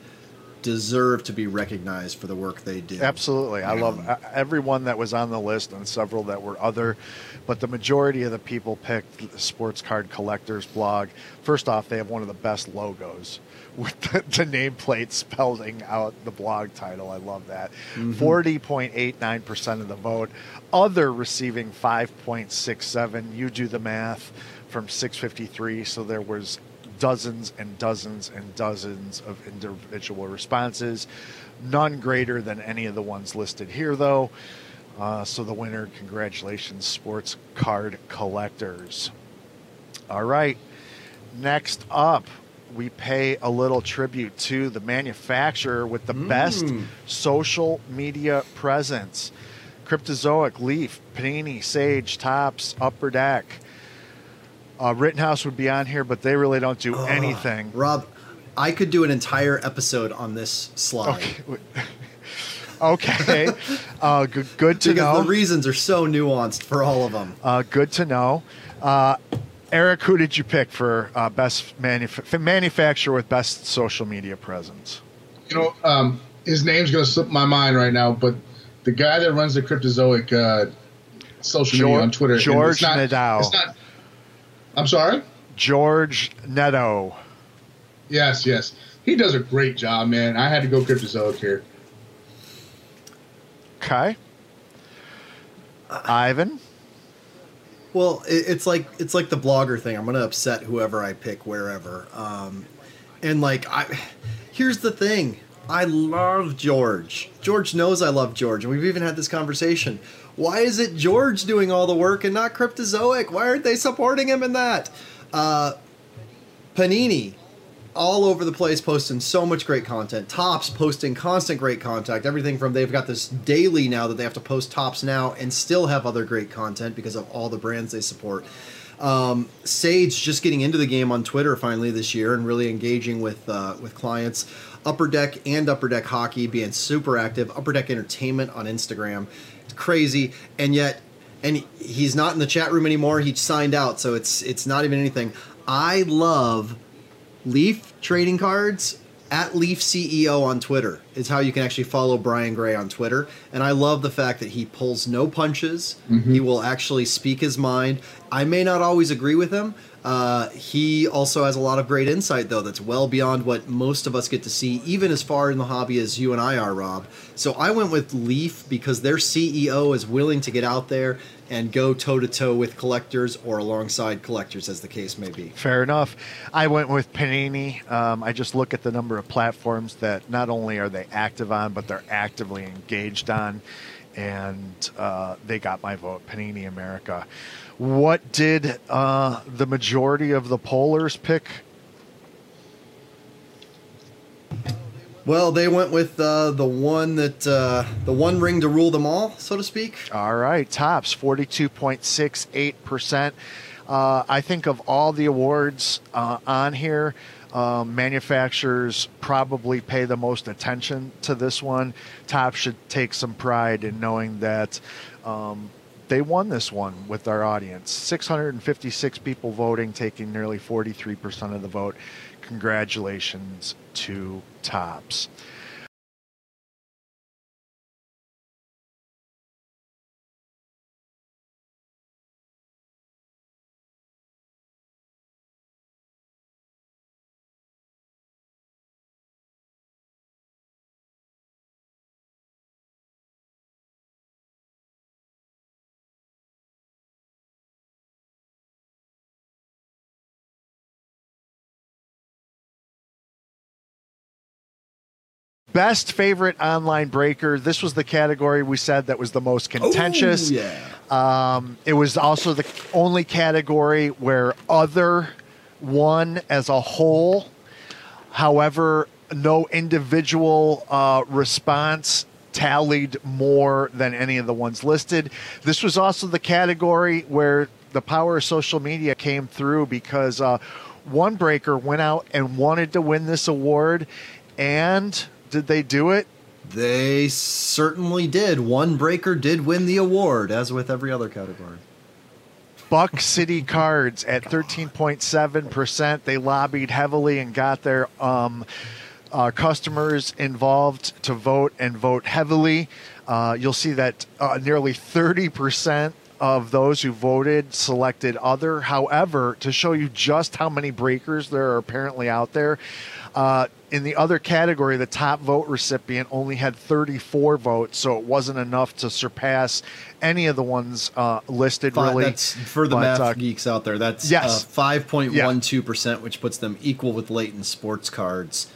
C: deserve to be recognized for the work they do.
A: Absolutely. I love everyone that was on the list and several that were other, but the majority of the people picked the Sports Card Collectors blog. First off, they have one of the best logos with the, the nameplate spelling out the blog title. I love that. Mm-hmm. 40.89% of the vote. Other receiving 5.67. You do the math from 653. So there was dozens and dozens and dozens of individual responses. None greater than any of the ones listed here, though. Uh, so the winner, congratulations, Sports Card Collectors. All right. Next up, we pay a little tribute to the manufacturer with the mm. best social media presence. Cryptozoic, Leaf, Panini, Sage, Topps, Upper Deck. Uh, Rittenhouse would be on here, but they really don't do uh, anything.
C: Rob, I could do an entire episode on this slide.
A: Okay. <laughs> okay. Uh, good, good to
C: because
A: know.
C: the reasons are so nuanced for all of them.
A: uh, good to know. Uh, Eric, who did you pick for uh, best manuf- manufacturer with best social media presence?
B: You know, um, his name's going to slip my mind right now, but the guy that runs the Cryptozoic uh, social media
A: George-
B: on Twitter,
A: George
B: it's not,
A: Nadal.
B: It's not. I'm sorry.
A: George Neto.
B: Yes, yes, he does a great job, man. I had to go Cryptozoic here.
A: Okay. Ivan.
C: Well, it's like it's like the blogger thing. I'm gonna upset whoever I pick wherever. Um, and like I, here's the thing. I love George. George knows I love George, and we've even had this conversation. Why is it George doing all the work and not Cryptozoic? Why aren't they supporting him in that? Uh, Panini, all over the place posting so much great content. Topps posting constant great content. Everything from they've got this daily now that they have to post Topps now and still have other great content because of all the brands they support. Um, Sage just getting into the game on Twitter finally this year and really engaging with uh, with clients. Upper Deck and Upper Deck Hockey being super active. Upper Deck Entertainment on Instagram. It's crazy, and yet, and he's not in the chat room anymore. He signed out, so it's it's not even anything. I love Leaf trading cards at Leaf CEO on Twitter is how you can actually follow Brian Gray on Twitter. And I love the fact that he pulls no punches. He will actually speak his mind. I may not always agree with him. Uh, he also has a lot of great insight, though, that's well beyond what most of us get to see, even as far in the hobby as you and I are, Rob. So I went with Leaf because their CEO is willing to get out there and go toe to toe with collectors or alongside collectors, as the case may be.
A: Fair enough. I went with Panini. Um, I just look at the number of platforms that not only are they active on, but they're actively engaged on, and uh, they got my vote. Panini America. What did uh, the majority of the pollers pick?
C: Well, they went with uh, the one that uh, the one ring to rule them all, so to speak.
A: All right, Topps forty-two point six eight percent. Uh, I think of all the awards uh, on here, um, manufacturers probably pay the most attention to this one. Top should take some pride in knowing that um, they won this one with our audience. 656 people voting, taking nearly 43% of the vote. Congratulations to Topps. Best favorite online breaker. This was the category we said that was the most contentious.
C: Ooh, yeah.
A: Um, it was also the only category where other won as a whole. However, no individual uh, response tallied more than any of the ones listed. This was also the category where the power of social media came through because uh, one breaker went out and wanted to win this award. And did they do it?
C: They certainly did. One breaker did win the award, as with every other category.
A: Buck City Cards at 13.7%. They lobbied heavily and got their um, uh, customers involved to vote and vote heavily. Uh, you'll see that uh, nearly 30% of those who voted selected other. However, to show you just how many breakers there are apparently out there, uh, in the other category, the top vote recipient only had 34 votes, so it wasn't enough to surpass any of the ones uh, listed. Really,
C: That's for the
A: But,
C: math
A: uh,
C: geeks out there. That's
A: yes.
C: point one two percent, which puts them equal with Layton Sports Cards.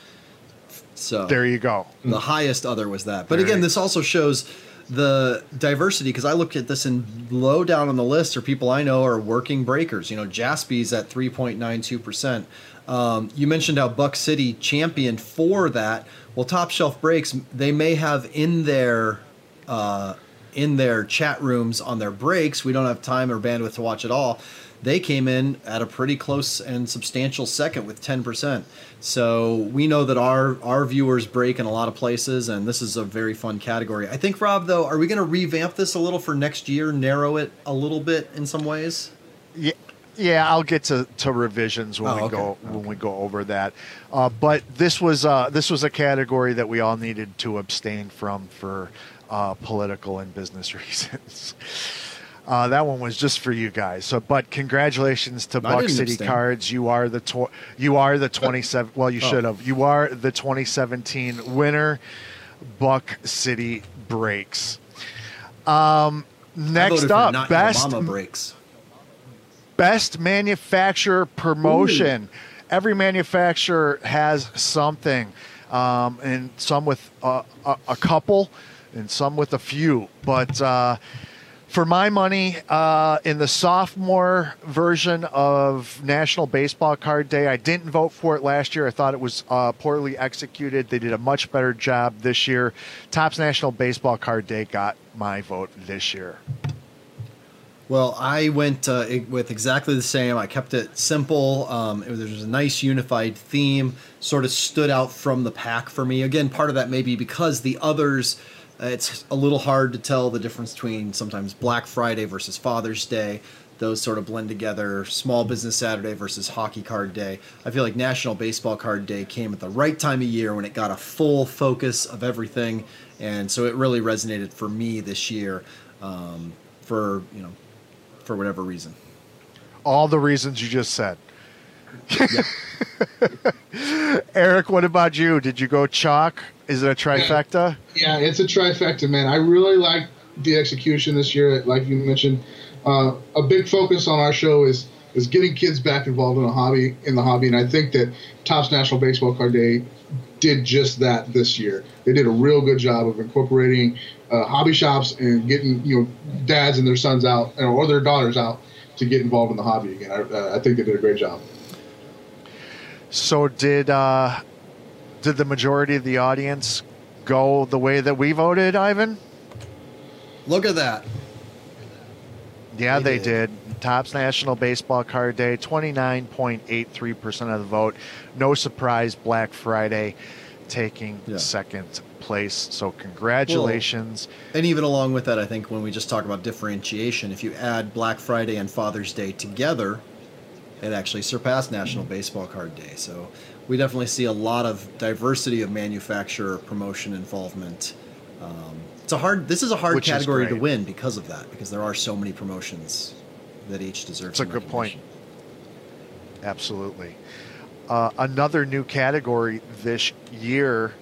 C: So
A: there you go.
C: the highest other was that. But
A: There
C: again, this also shows the diversity because I looked at this and low down on the list are people I know are working breakers. You know, Jaspy's at three point nine two percent. Um, you mentioned how Buck City championed for that. Well, Top Shelf Breaks they may have in their uh, in their chat rooms on their breaks. We don't have time or bandwidth to watch it all. they came in at a pretty close and substantial second with 10%. So we know that our our viewers break in a lot of places, and this is a very fun category. I think, Rob, though, are we going to revamp this a little for next year, narrow it a little bit in some ways?
A: Yeah, yeah, I'll get to, to revisions when
C: Oh,
A: we
C: okay,
A: go when we go over that. Uh, but this was uh, this was a category that we all needed to abstain from for uh, political and business <laughs> reasons. Uh, that one was just for you guys. So, but congratulations to Buck City
C: abstain.
A: Cards. You are the tw- you are the twenty seven. Well, you
C: Oh.
A: should have. You are the twenty seventeen winner. Buck City breaks. Um, next up, best
C: Mama breaks.
A: Best manufacturer promotion. Every manufacturer has something, um, and some with uh, a, a couple, and some with a few. But uh, for my money, uh, in the sophomore version of National Baseball Card Day, I didn't vote for it last year. I thought it was uh, poorly executed. They did a much better job this year. Topps National Baseball Card Day got my vote this year.
C: Well, I went uh, with exactly the same. I kept it simple. Um, it was, there was a nice unified theme, sort of stood out from the pack for me. Again, part of that may be because the others, uh, it's a little hard to tell the difference between sometimes Black Friday versus Father's Day. Those sort of blend together. Small Business Saturday versus Hockey Card Day. I feel like National Baseball Card Day came at the right time of year when it got a full focus of everything, and so it really resonated for me this year. Um, for you know for whatever reason.
A: all the reasons you just said. <laughs> Eric, what about you? Did you go chalk? Is it a trifecta?
B: Yeah, it's a trifecta, man. I really like the execution this year. Like you mentioned, uh, a big focus on our show is is getting kids back involved in a hobby in the hobby, and I think that Topps National Baseball Card Day did just that this year. They did a real good job of incorporating uh, hobby shops and getting you know dads and their sons out or their daughters out to get involved in the hobby again. I, uh, I think they did a great job.
A: So did uh, did the majority of the audience go the way that we voted, Ivan?
C: Look at that.
A: Yeah,
C: They
A: they,
C: did.
A: did. Topps National Baseball Card Day, 29.83% of the vote. No surprise, Black Friday taking
C: Yeah.
A: second place. So congratulations.
C: And even along with that, I think when we just talk about differentiation, if you add Black Friday and Father's Day together, it actually surpassed National Baseball Card Day. So we definitely see a lot of diversity of manufacturer promotion involvement. Um, it's a hard. This is a hard
A: Which
C: category to win because of that. Because there are so many promotions that each deserves.
A: It's a good point. Absolutely. Uh, another new category this year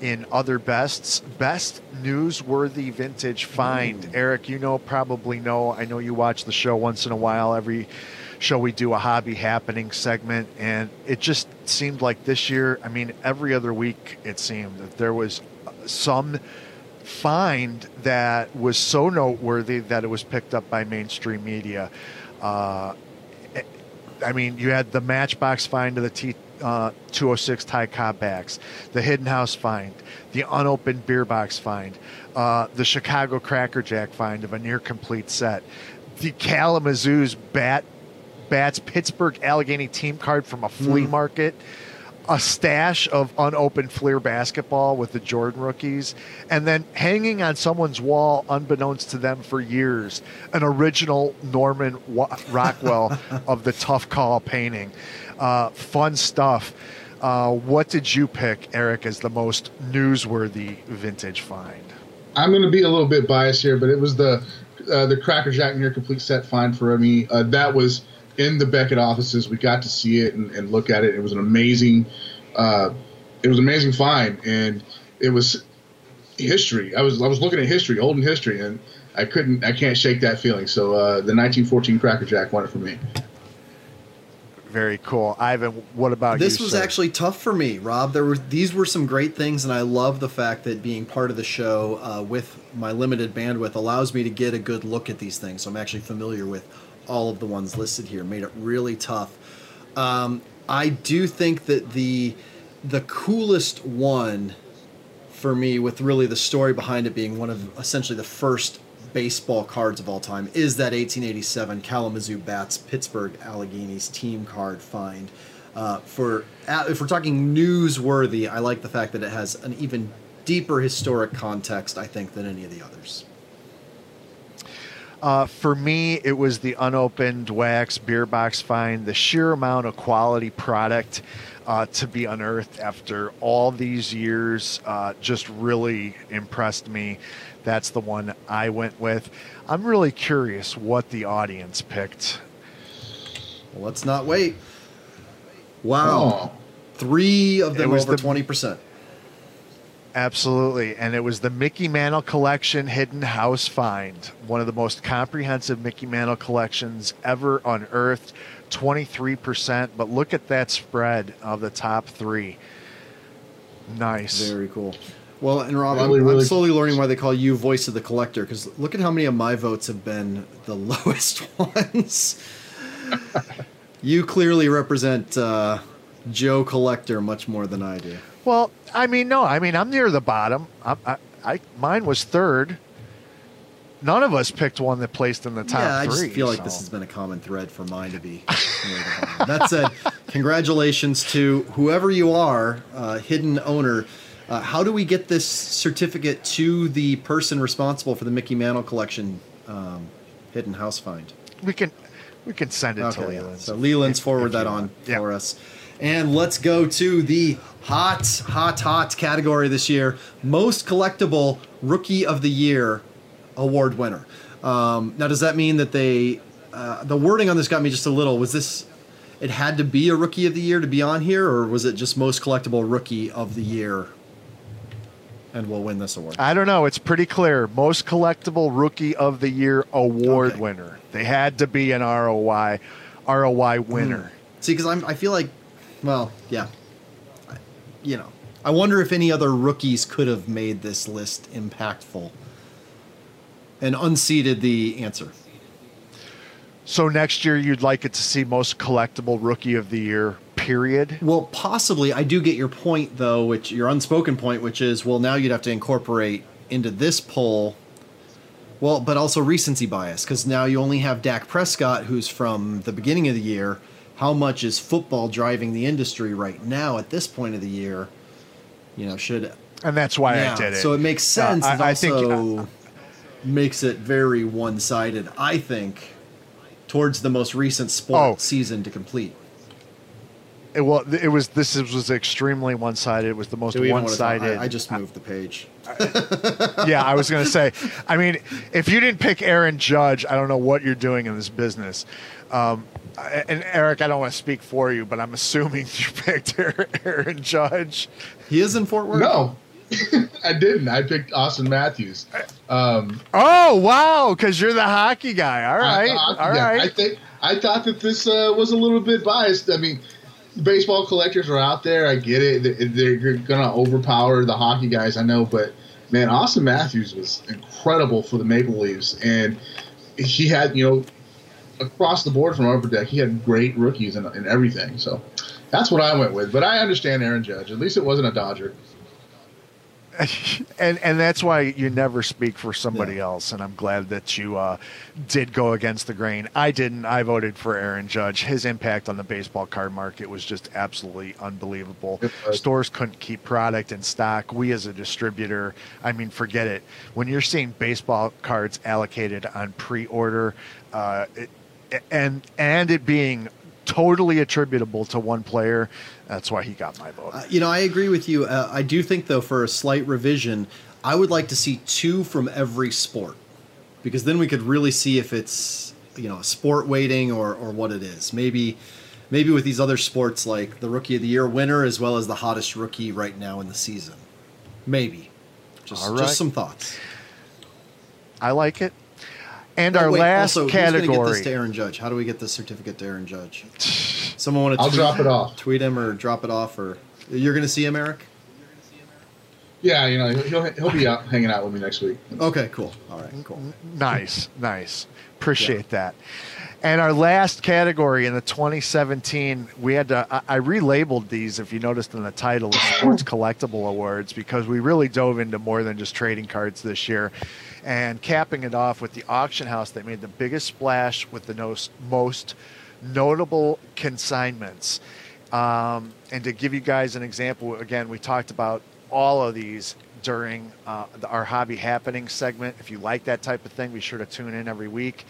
A: in other bests. Best newsworthy vintage find. Eric you know probably know i know you watch the show once in a while. Every show we do a hobby happening segment and it just seemed like this year i mean every other week it seemed that there was some find that was so noteworthy that it was picked up by mainstream media. Uh, I mean, you had the Matchbox find of the T uh, 206 Ty Cobb backs, the Hidden House find, the unopened beer box find, uh, the Chicago Cracker Jack find of a near complete set, the Kalamazoo's bat bats Pittsburgh Allegheny team card from a flea market. A stash of unopened Fleer basketball with the Jordan rookies, and then hanging on someone's wall, unbeknownst to them for years, an original Norman Rockwell <laughs> of the Tough Call painting. Uh, fun stuff. Uh, what did you pick, Eric, as the most newsworthy vintage find?
B: I'm going to be a little bit biased here, but it was the uh, the Cracker Jack near complete set find for me. Uh, that was in the Beckett offices. We got to see it and, and look at it. It was an amazing, uh, it was an amazing find, and it was history. I was I was looking at history, olden history, and I couldn't, I can't shake that feeling. So uh, the 1914 Cracker Jack won it for me.
A: Very cool. Ivan, what about
C: This
A: you?
C: was
A: sir?
C: actually tough for me, Rob. There were these were some great things, and I love the fact that being part of the show uh, with my limited bandwidth allows me to get a good look at these things. So I'm actually familiar with all of the ones listed here. Made it really tough. Um, I do think that the the coolest one for me, with really the story behind it being one of essentially the first baseball cards of all time is that 1887 Kalamazoo Bats Pittsburgh Alleghenies team card find. Uh, for if we're talking newsworthy, I like the fact that it has an even deeper historic context, I think, than any of the others.
A: Uh, for me, it was the unopened wax beer box find, the sheer amount of quality product uh, to be unearthed after all these years uh, just really impressed me. That's the one I went with. I'm really curious what the audience picked.
C: Well, let's not wait. Wow. Oh. Three of them over the, 20%.
A: Absolutely. And it was the Mickey Mantle Collection Hidden House Find, one of the most comprehensive Mickey Mantle collections ever unearthed. 23%. But look at that spread of the top three. Nice.
C: Very cool. Well, and Rob, really, I'm, really I'm, slowly learning why they call you voice of the collector because look at how many of my votes have been the <laughs> lowest ones. <laughs> you clearly represent uh, Joe Collector much more than I do.
A: Well, I mean, no, I mean, I'm near the bottom. I, I, I mine was third. None of us picked one that placed in the top
C: yeah,
A: I
C: just feel like this has been a common thread for mine to be. that said, <laughs> congratulations to whoever you are, uh, hidden owner. Uh, how do we get this certificate to the person responsible for the Mickey Mantle collection um, hidden house find?
A: We can we can send it okay, to Leland.
C: So Leland's forward that on yeah. for us. And let's go to the hot, hot, hot category this year most collectible rookie of the year award winner. Um, now, does that mean that they, uh, the wording on this got me just a little. Was this, it had to be a rookie of the year to be on here, or was it just most collectible rookie of the year and will win this award?
A: I don't know. It's pretty clear. Most collectible rookie of the year award okay. winner. They had to be an ROI, ROI winner.
C: Mm. See, because i'm I feel like well, yeah. You know, I wonder if any other rookies could have made this list impactful and unseated the answer.
A: So next year, you'd like it to see most collectible rookie of the year. Period.
C: Well, possibly. I do get your point, though, which your unspoken point, which is, well, now you'd have to incorporate into this poll. Well, but also recency bias, because now you only have Dak Prescott, who's from the beginning of the year, how much is football driving the industry right now at this point of the year? You know, should
A: and that's why yeah, I did it.
C: So it makes sense. Uh, I, I think uh, makes it very one-sided. I think towards the most recent sport oh. season to complete.
A: It, well, it was this was extremely one-sided. It was the most one-sided.
C: I, I, just moved the page. <laughs>
A: yeah, I was going to say. I mean, if you didn't pick Aaron Judge, I don't know what you're doing in this business. Um, and Eric, I don't want to speak for you, but I'm assuming <laughs> you picked Aaron Judge.
C: He is in Fort Worth.
B: No, <laughs> I didn't. I picked Auston Matthews. Um,
A: oh wow, because you're the hockey guy. All right, all right.
B: I think I thought that this uh, was a little bit biased. I mean, baseball collectors are out there. I get it. They're going to overpower the hockey guys. I know, but man, Auston Matthews was incredible for the Maple Leafs, and he had you know across the board from Upper Deck, he had great rookies and, and everything. So that's what I went with. But I understand Aaron Judge. At least it wasn't a Dodger. <laughs>
A: and and that's why you never speak for somebody yeah. else. And I'm glad that you uh, did go against the grain. I didn't. I voted for Aaron Judge. His impact on the baseball card market was just absolutely unbelievable. Stores couldn't keep product in stock. We as a distributor, I mean, forget it. When you're seeing baseball cards allocated on pre-order, uh, it, and and it being totally attributable to one player. That's why he got my vote.
C: Uh, you know, I agree with you. Uh, I do think, though, for a slight revision, I would like to see two from every sport because then we could really see if it's you know a sport weighting or or what it is. Maybe maybe with these other sports like the rookie of the year winner as well as the hottest rookie right now in the season. Maybe. Just right. just some thoughts.
A: I like it. And oh, our wait, last also, category. Who's
C: get this to Aaron Judge? How do we get the certificate to Aaron Judge? Someone want to?
B: I'll drop it off.
C: Tweet him or drop it off, or you're going to see him, Eric.
B: Yeah, you know he'll he'll be out hanging out with me next week.
C: Okay, cool. All right, cool.
A: Nice, nice. Appreciate yeah. that. And our last category in the 2017, we had to, I, I relabeled these, if you noticed in the title, Sports Collectible Awards, because we really dove into more than just trading cards this year and capping it off with the auction house that made the biggest splash with the most, most notable consignments. Um, and to give you guys an example, again, we talked about all of these during uh, the, our hobby happening segment. If you like that type of thing, be sure to tune in every week.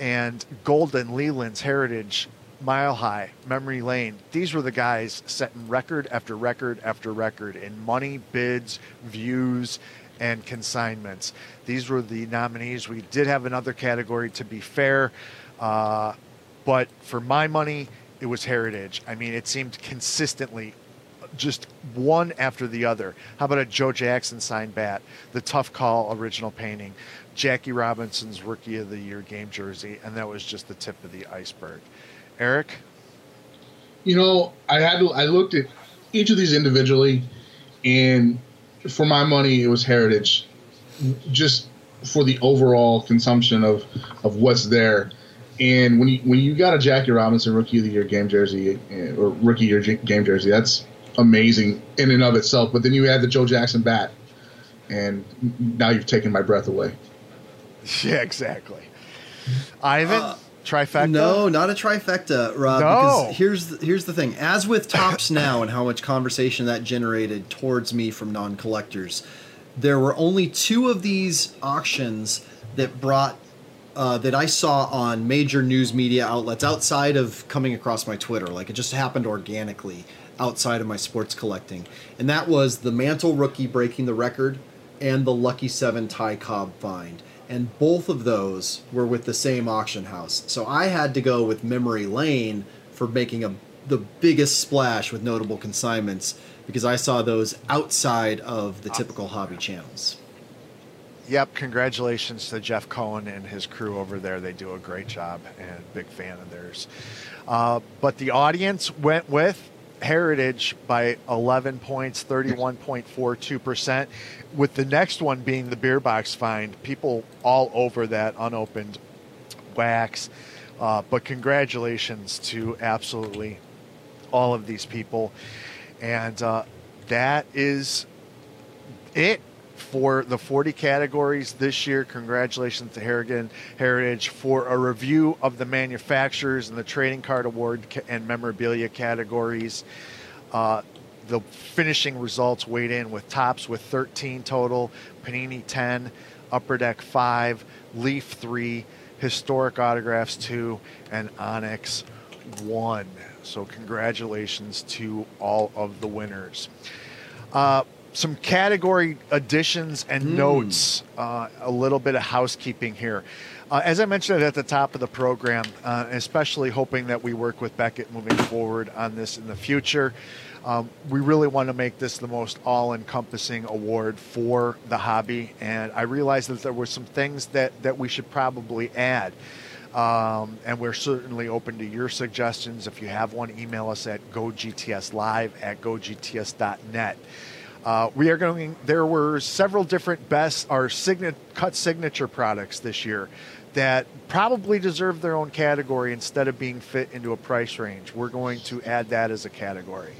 A: And Goldin, Leland's Heritage, Mile High, Memory Lane, these were the guys setting record after record after record in money, bids, views, and consignments. These were the nominees. We did have another category to be fair, uh, but for my money, it was Heritage. I mean, it seemed consistently just one after the other. How about a Joe Jackson signed bat, the Tough Call original painting, Jackie Robinson's Rookie of the Year game jersey, and that was just the tip of the iceberg. Eric?
B: You know, I had to, I looked at each of these individually, and for my money, it was Heritage, just for the overall consumption of of what's there. And when you when you got a Jackie Robinson Rookie of the Year game jersey eh, or Rookie Year game jersey, that's amazing in and of itself. But then you add the Joe Jackson bat, and now you've taken my breath away. <laughs>
A: Yeah, exactly. Ivan, uh, trifecta?
C: No, not a trifecta, Rob. No. Because here's the, here's the thing. As with Topps <coughs> now and how much conversation that generated towards me from non-collectors, there were only two of these auctions that brought uh, that I saw on major news media outlets outside of coming across my Twitter. Like it just happened organically outside of my sports collecting, and that was the Mantle rookie breaking the record and the Lucky Seven Ty Cobb find and both of those were with the same auction house. So I had to go with Memory Lane for making a the biggest splash with notable consignments because I saw those outside of the typical hobby channels.
A: Yep, congratulations to Jeff Cohen and his crew over there. They do a great job and big fan of theirs. Uh, but the audience went with Heritage by 11 points, 31.42%, with the next one being the beer box find. People all over that unopened wax. Uh, but congratulations to absolutely all of these people. And uh, that is it for the 40 categories this year. Congratulations to Harrigan Heritage for a review of the manufacturers and the trading card award and memorabilia categories. Uh, the finishing results weighed in with Topps with 13 total, Panini 10, Upper Deck 5, Leaf 3, Historic Autographs 2, and Onyx 1. So, congratulations to all of the winners. Uh, some category additions and mm. notes, uh, a little bit of housekeeping here. Uh, as I mentioned at the top of the program, uh, especially hoping that we work with Beckett moving forward on this in the future, um, we really want to make this the most all encompassing award for the hobby. And I realized that there were some things that, that we should probably add. Um, and we're certainly open to your suggestions. If you have one, email us at gogtslive at gogts.net. Uh, we are going. There were several different best or signet, cut signature products this year that probably deserve their own category instead of being fit into a price range. We're going to add that as a category.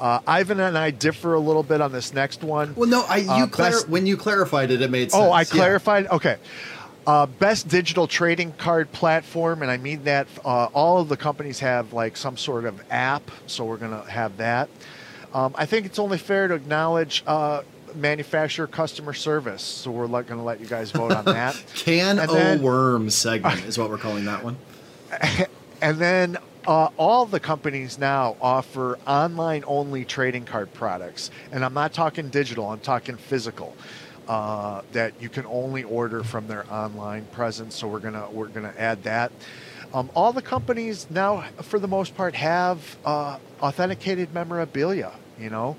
A: Uh, Ivan and I differ a little bit on this next one.
C: Well, no, I you uh, clar- best, when you clarified it, it made sense.
A: Oh, I clarified. Yeah. Okay. Uh, best digital trading card platform, and I mean that uh, all of the companies have like some sort of app, so we're going to have that. Um, I think it's only fair to acknowledge uh, manufacturer customer service. So we're going to let you guys vote on that. <laughs>
C: Can and o then, worm segment <laughs> is what we're calling that one.
A: And then uh, all the companies now offer online only trading card products. And I'm not talking digital, I'm talking physical. Uh, that you can only order from their online presence. So we're gonna we're gonna add that. Um, all the companies now, for the most part, have uh, authenticated memorabilia. You know,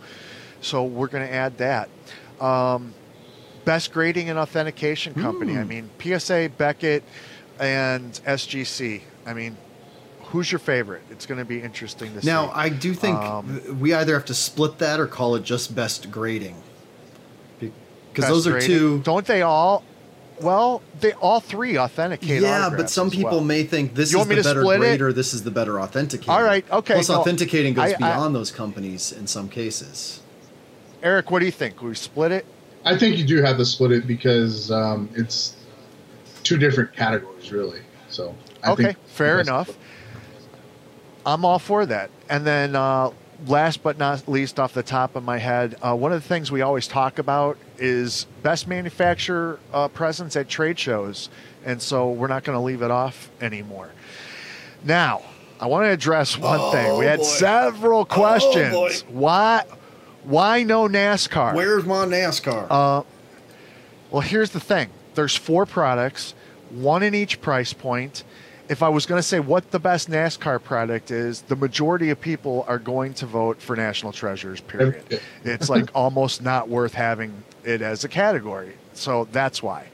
A: so we're going to add that. Um, best grading and authentication company. I hmm. mean, PSA, Beckett, and SGC. I mean, who's your favorite? It's going to be interesting to
C: now,
A: see.
C: Now, I do think um, we either have to split that or call it just best grading. Because those are grading. two.
A: Don't they all? Well, they all three authenticate.
C: Yeah, but some people
A: well.
C: may think this you is the better grader, this is the better authenticator.
A: All right, okay.
C: Plus, no, authenticating goes I, beyond I, those companies in some cases.
A: Eric, what do you think? We split it.
B: I think you do have to split it because um, it's two different categories, really. So I
A: okay,
B: think
A: fair enough. I'm all for that. And then, uh, last but not least, off the top of my head, uh, one of the things we always talk about is best manufacturer uh, presence at trade shows, and so we're not going to leave it off anymore. Now, I want to address one
C: Oh,
A: thing. We had
C: boy.
A: several questions.
C: boy.
A: Why? Why no NASCAR?
C: Where's my NASCAR?
A: Uh, well, here's the thing. There's four products, one in each price point. If I was going to say what the best NASCAR product is, the majority of people are going to vote for National Treasures. Period.
B: Okay.
A: it's like <laughs> almost not worth having it as a category. So that's why.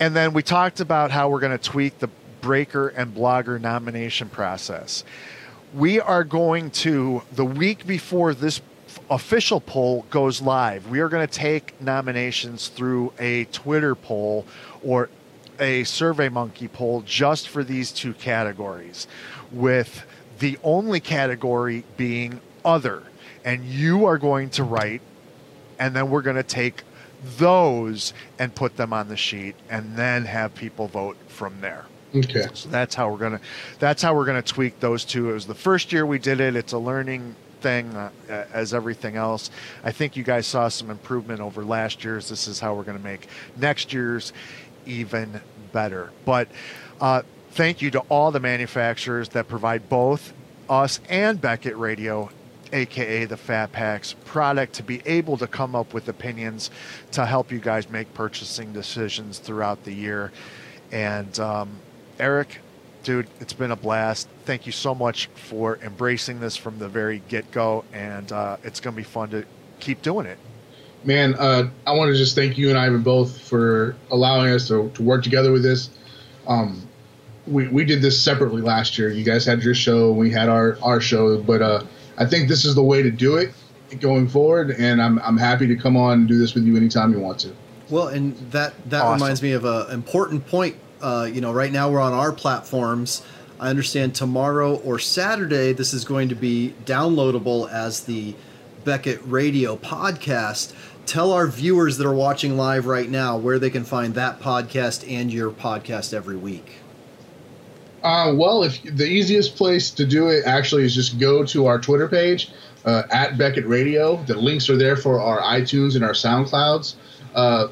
A: And then we talked about how we're going to tweak the breaker and blogger nomination process. We are going to, the week before this official poll goes live, we are going to take nominations through a Twitter poll or a Survey Monkey poll just for these two categories, with the only category being other. And you are going to write and then we're going to take those and put them on the sheet and then have people vote from there.
B: Okay.
A: so that's how we're going to that's how we're going to tweak those two. It was the first year we did it. It's a learning thing uh, as everything else. I think you guys saw some improvement over last year's. This is how we're going to make next year's even better but uh, thank you to all the manufacturers that provide both us and beckett radio aka the Fat Packs product, to be able to come up with opinions to help you guys make purchasing decisions throughout the year. And um, Eric, dude, it's been a blast. Thank you so much for embracing this from the very get go, and uh, it's going to be fun to keep doing it.
B: Man, uh, I want to just thank you and Ivan both for allowing us to, to work together with this. Um, we, we did this separately last year. You guys had your show, we had our, our show, but uh, I think this is the way to do it going forward, and I'm, I'm happy to come on and do this with you anytime you want to.
C: Well, and that that
A: Awesome.
C: reminds me of an important point. Uh, you know, right now we're on our platforms. I understand tomorrow or Saturday this is going to be downloadable as the Beckett Radio podcast. Tell our viewers that are watching live right now where they can find that podcast and your podcast every week.
B: Uh, well, if the easiest place to do it actually is just go to our Twitter page uh, at Beckett Radio. The links are there for our iTunes and our SoundClouds uh,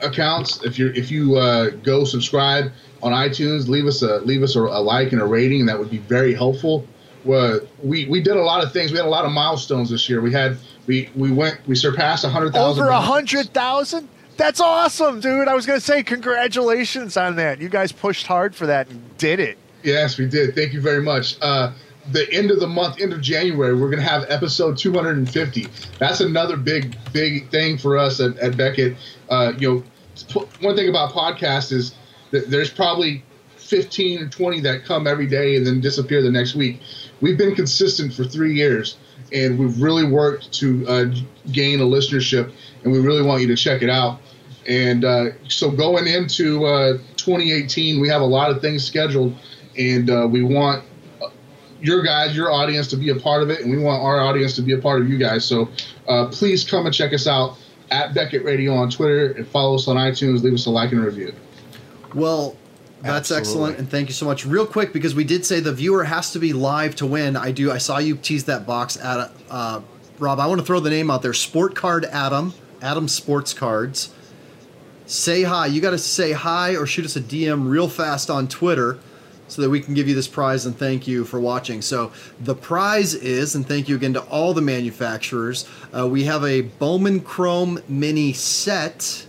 B: accounts. If you if you uh, go subscribe on iTunes, leave us a leave us a, a like and a rating. That would be very helpful. Well, we we did a lot of things. We had a lot of milestones this year. We had we we went we surpassed a hundred thousand.
A: Over a hundred thousand. That's awesome, dude. I was going to say congratulations on that. You guys pushed hard for that and did it.
B: Yes, we did. Thank you very much. Uh, the end of the month, end of January, we're going to have episode 250. That's another big, big thing for us at, at Beckett. Uh, you know, one thing about podcasts is that there's probably 15 or 20 that come every day and then disappear the next week. We've been consistent for three years, and we've really worked to uh, gain a listenership, and we really want you to check it out. And uh, so going into uh, 2018, we have a lot of things scheduled, and uh, we want uh, your guys, your audience, to be a part of it, and we want our audience to be a part of you guys. So uh, please come and check us out at Beckett Radio on Twitter and follow us on iTunes. Leave us a like and a review.
C: Well, that's
A: Absolutely.
C: excellent, and thank you so much. Real quick, because we did say the viewer has to be live to win. I do. I saw you tease that box at uh, Rob. I want to throw the name out there. Sport Card Adam, Adam Sports Cards. Say hi. You got to say hi or shoot us a DM real fast on Twitter, so that we can give you this prize and thank you for watching. So the prize is, and thank you again to all the manufacturers. Uh, we have a Bowman Chrome Mini set.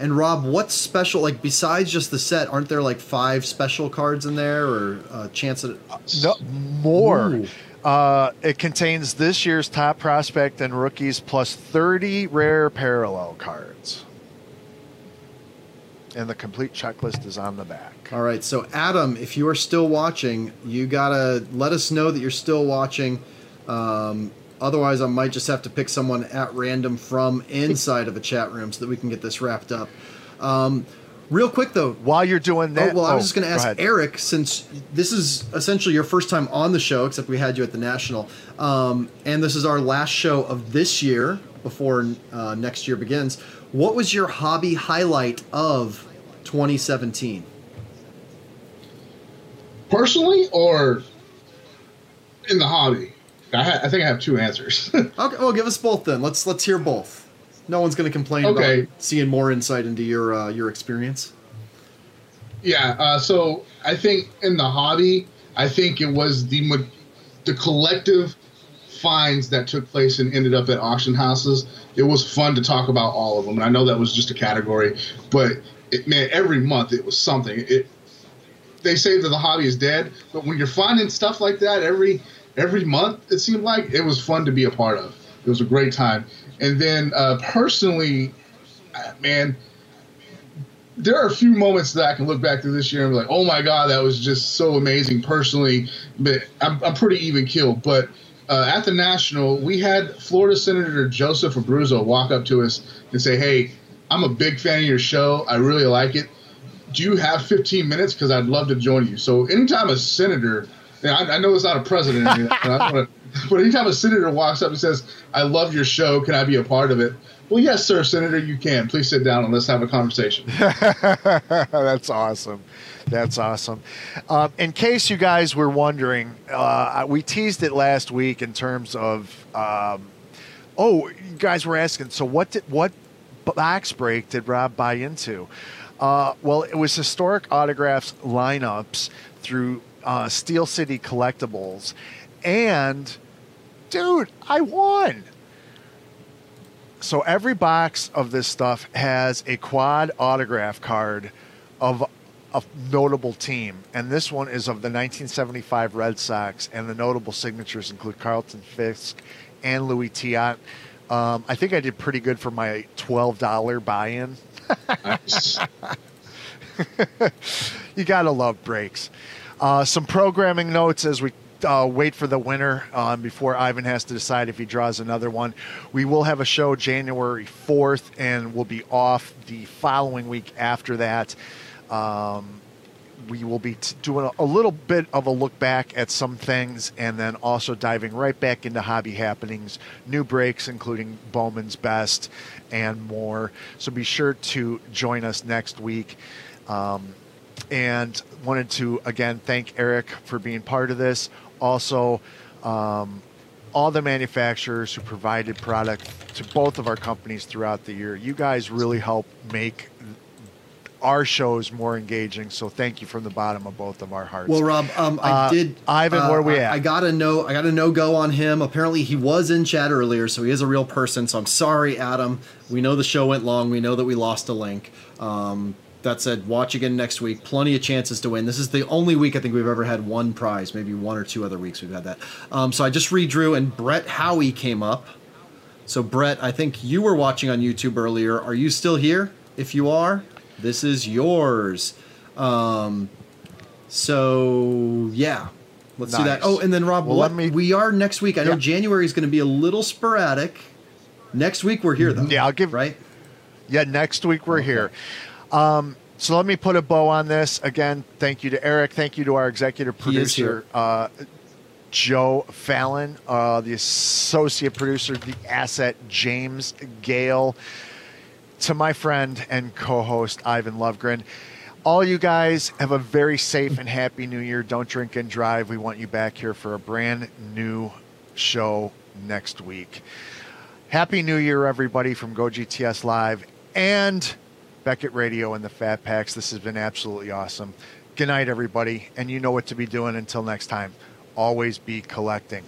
C: And Rob, what's special? Like besides just the set, aren't there like five special cards in there, or a chance at?
A: No, more. Uh, it contains this year's top prospect and rookies plus 30 rare parallel cards. And the complete checklist is on the back.
C: All right, so Adam, if you are still watching, you gotta let us know that you're still watching. Um, otherwise, I might just have to pick someone at random from inside of a chat room so that we can get this wrapped up. Um, real quick though,
A: While you're doing that,
C: Oh, well, I was
A: oh,
C: just going to ask
A: ahead.
C: Eric, since this is essentially your first time on the show, except we had you at the National, um, and this is our last show of this year before uh, next year begins. What was your hobby highlight of 2017?
B: Personally, or in the hobby? I, ha- I think I have two answers. <laughs>
C: okay, well, give us both then. Let's let's hear both. No one's going to complain
B: Okay.
C: about seeing more insight into your uh, your experience.
B: Yeah, uh, so I think in the hobby, I think it was the the collective finds that took place and ended up at auction houses. It was fun to talk about all of them, and I know that was just a category, but it, man, every month it was something. It they say that the hobby is dead, but when you're finding stuff like that every every month, it seemed like it was fun to be a part of. It was a great time, and then uh, personally, uh, man there are a few moments that I can look back to this year and be like, oh my God, that was just so amazing personally. But I'm, I'm pretty even killed. But uh, at the National, we had Florida Senator Joseph Abruzzo walk up to us and say, hey, I'm a big fan of your show. I really like it. Do you have 15 minutes? Because I'd love to join you. So anytime a senator, and I, I know it's not a president, or anything, but, wanna- <laughs> but anytime a senator walks up and says, I love your show, can I be a part of it? Well, yes, sir, Senator, you can. Please sit down and let's have a conversation. <laughs>
A: That's awesome. That's awesome. Um, in case you guys were wondering, uh, we teased it last week in terms of. Um, oh, you guys were asking. So what did what box break did Rob buy into? Uh, well, it was historic autographs lineups through uh, Steel City Collectibles, and dude, I won. So every box of this stuff has a quad autograph card of a notable team, and this one is of the 1975 Red Sox, and the notable signatures include Carlton Fisk and Louis Tiant. Um, I think I did pretty good for my $12 buy-in.
B: Nice. <laughs>
A: you gotta love breaks. Uh, some programming notes as we uh, wait for the winner um, before Ivan has to decide if he draws another one. We will have a show January 4th, and we'll be off the following week after that. Um, we will be t- doing a, a little bit of a look back at some things and then also diving right back into hobby happenings, new breaks, including Bowman's Best and more. So be sure to join us next week. Um, and wanted to again thank Eric for being part of this. Also, um, all the manufacturers who provided product to both of our companies throughout the year. You guys really help make our shows more engaging. So thank you from the bottom of both of our hearts.
C: Well, Rob, um, I
A: Uh,
C: did.
A: Ivan,
C: uh,
A: where we
C: I-
A: at?
C: I got a no. I got a no go on him. Apparently, he was in chat earlier, so he is a real person. So I'm sorry, Adam. We know the show went long. We know that we lost a link. Um, that said, watch again next week. Plenty of chances to win. This is the only week I think we've ever had one prize. Maybe one or two other weeks we've had that. Um, so I just redrew, and Brett Howie came up. So Brett, I think you were watching on YouTube earlier. Are you still here? If you are, this is yours. Um, so yeah, let's do that. Oh, and then Rob,
A: Well,
C: what,
A: me-
C: we are next week. I know January is going to be a little sporadic. Next week we're here though.
A: Yeah, I'll give-
C: right.
A: Yeah, next week we're here. Um, so let me put a bow on this. Again, thank you to Eric. Thank you to our executive producer, uh, Joe Fallon, uh, the associate producer, the asset, James Gale, to my friend and co host, Ivan Lovegren. All you guys have a very safe and happy new year. Don't drink and drive. We want you back here for a brand new show next week. Happy New Year, everybody, from Go GTS Live and Beckett Radio and the Fat Packs. This has been absolutely awesome. Good night, everybody. And you know what to be doing until next time. Always be collecting.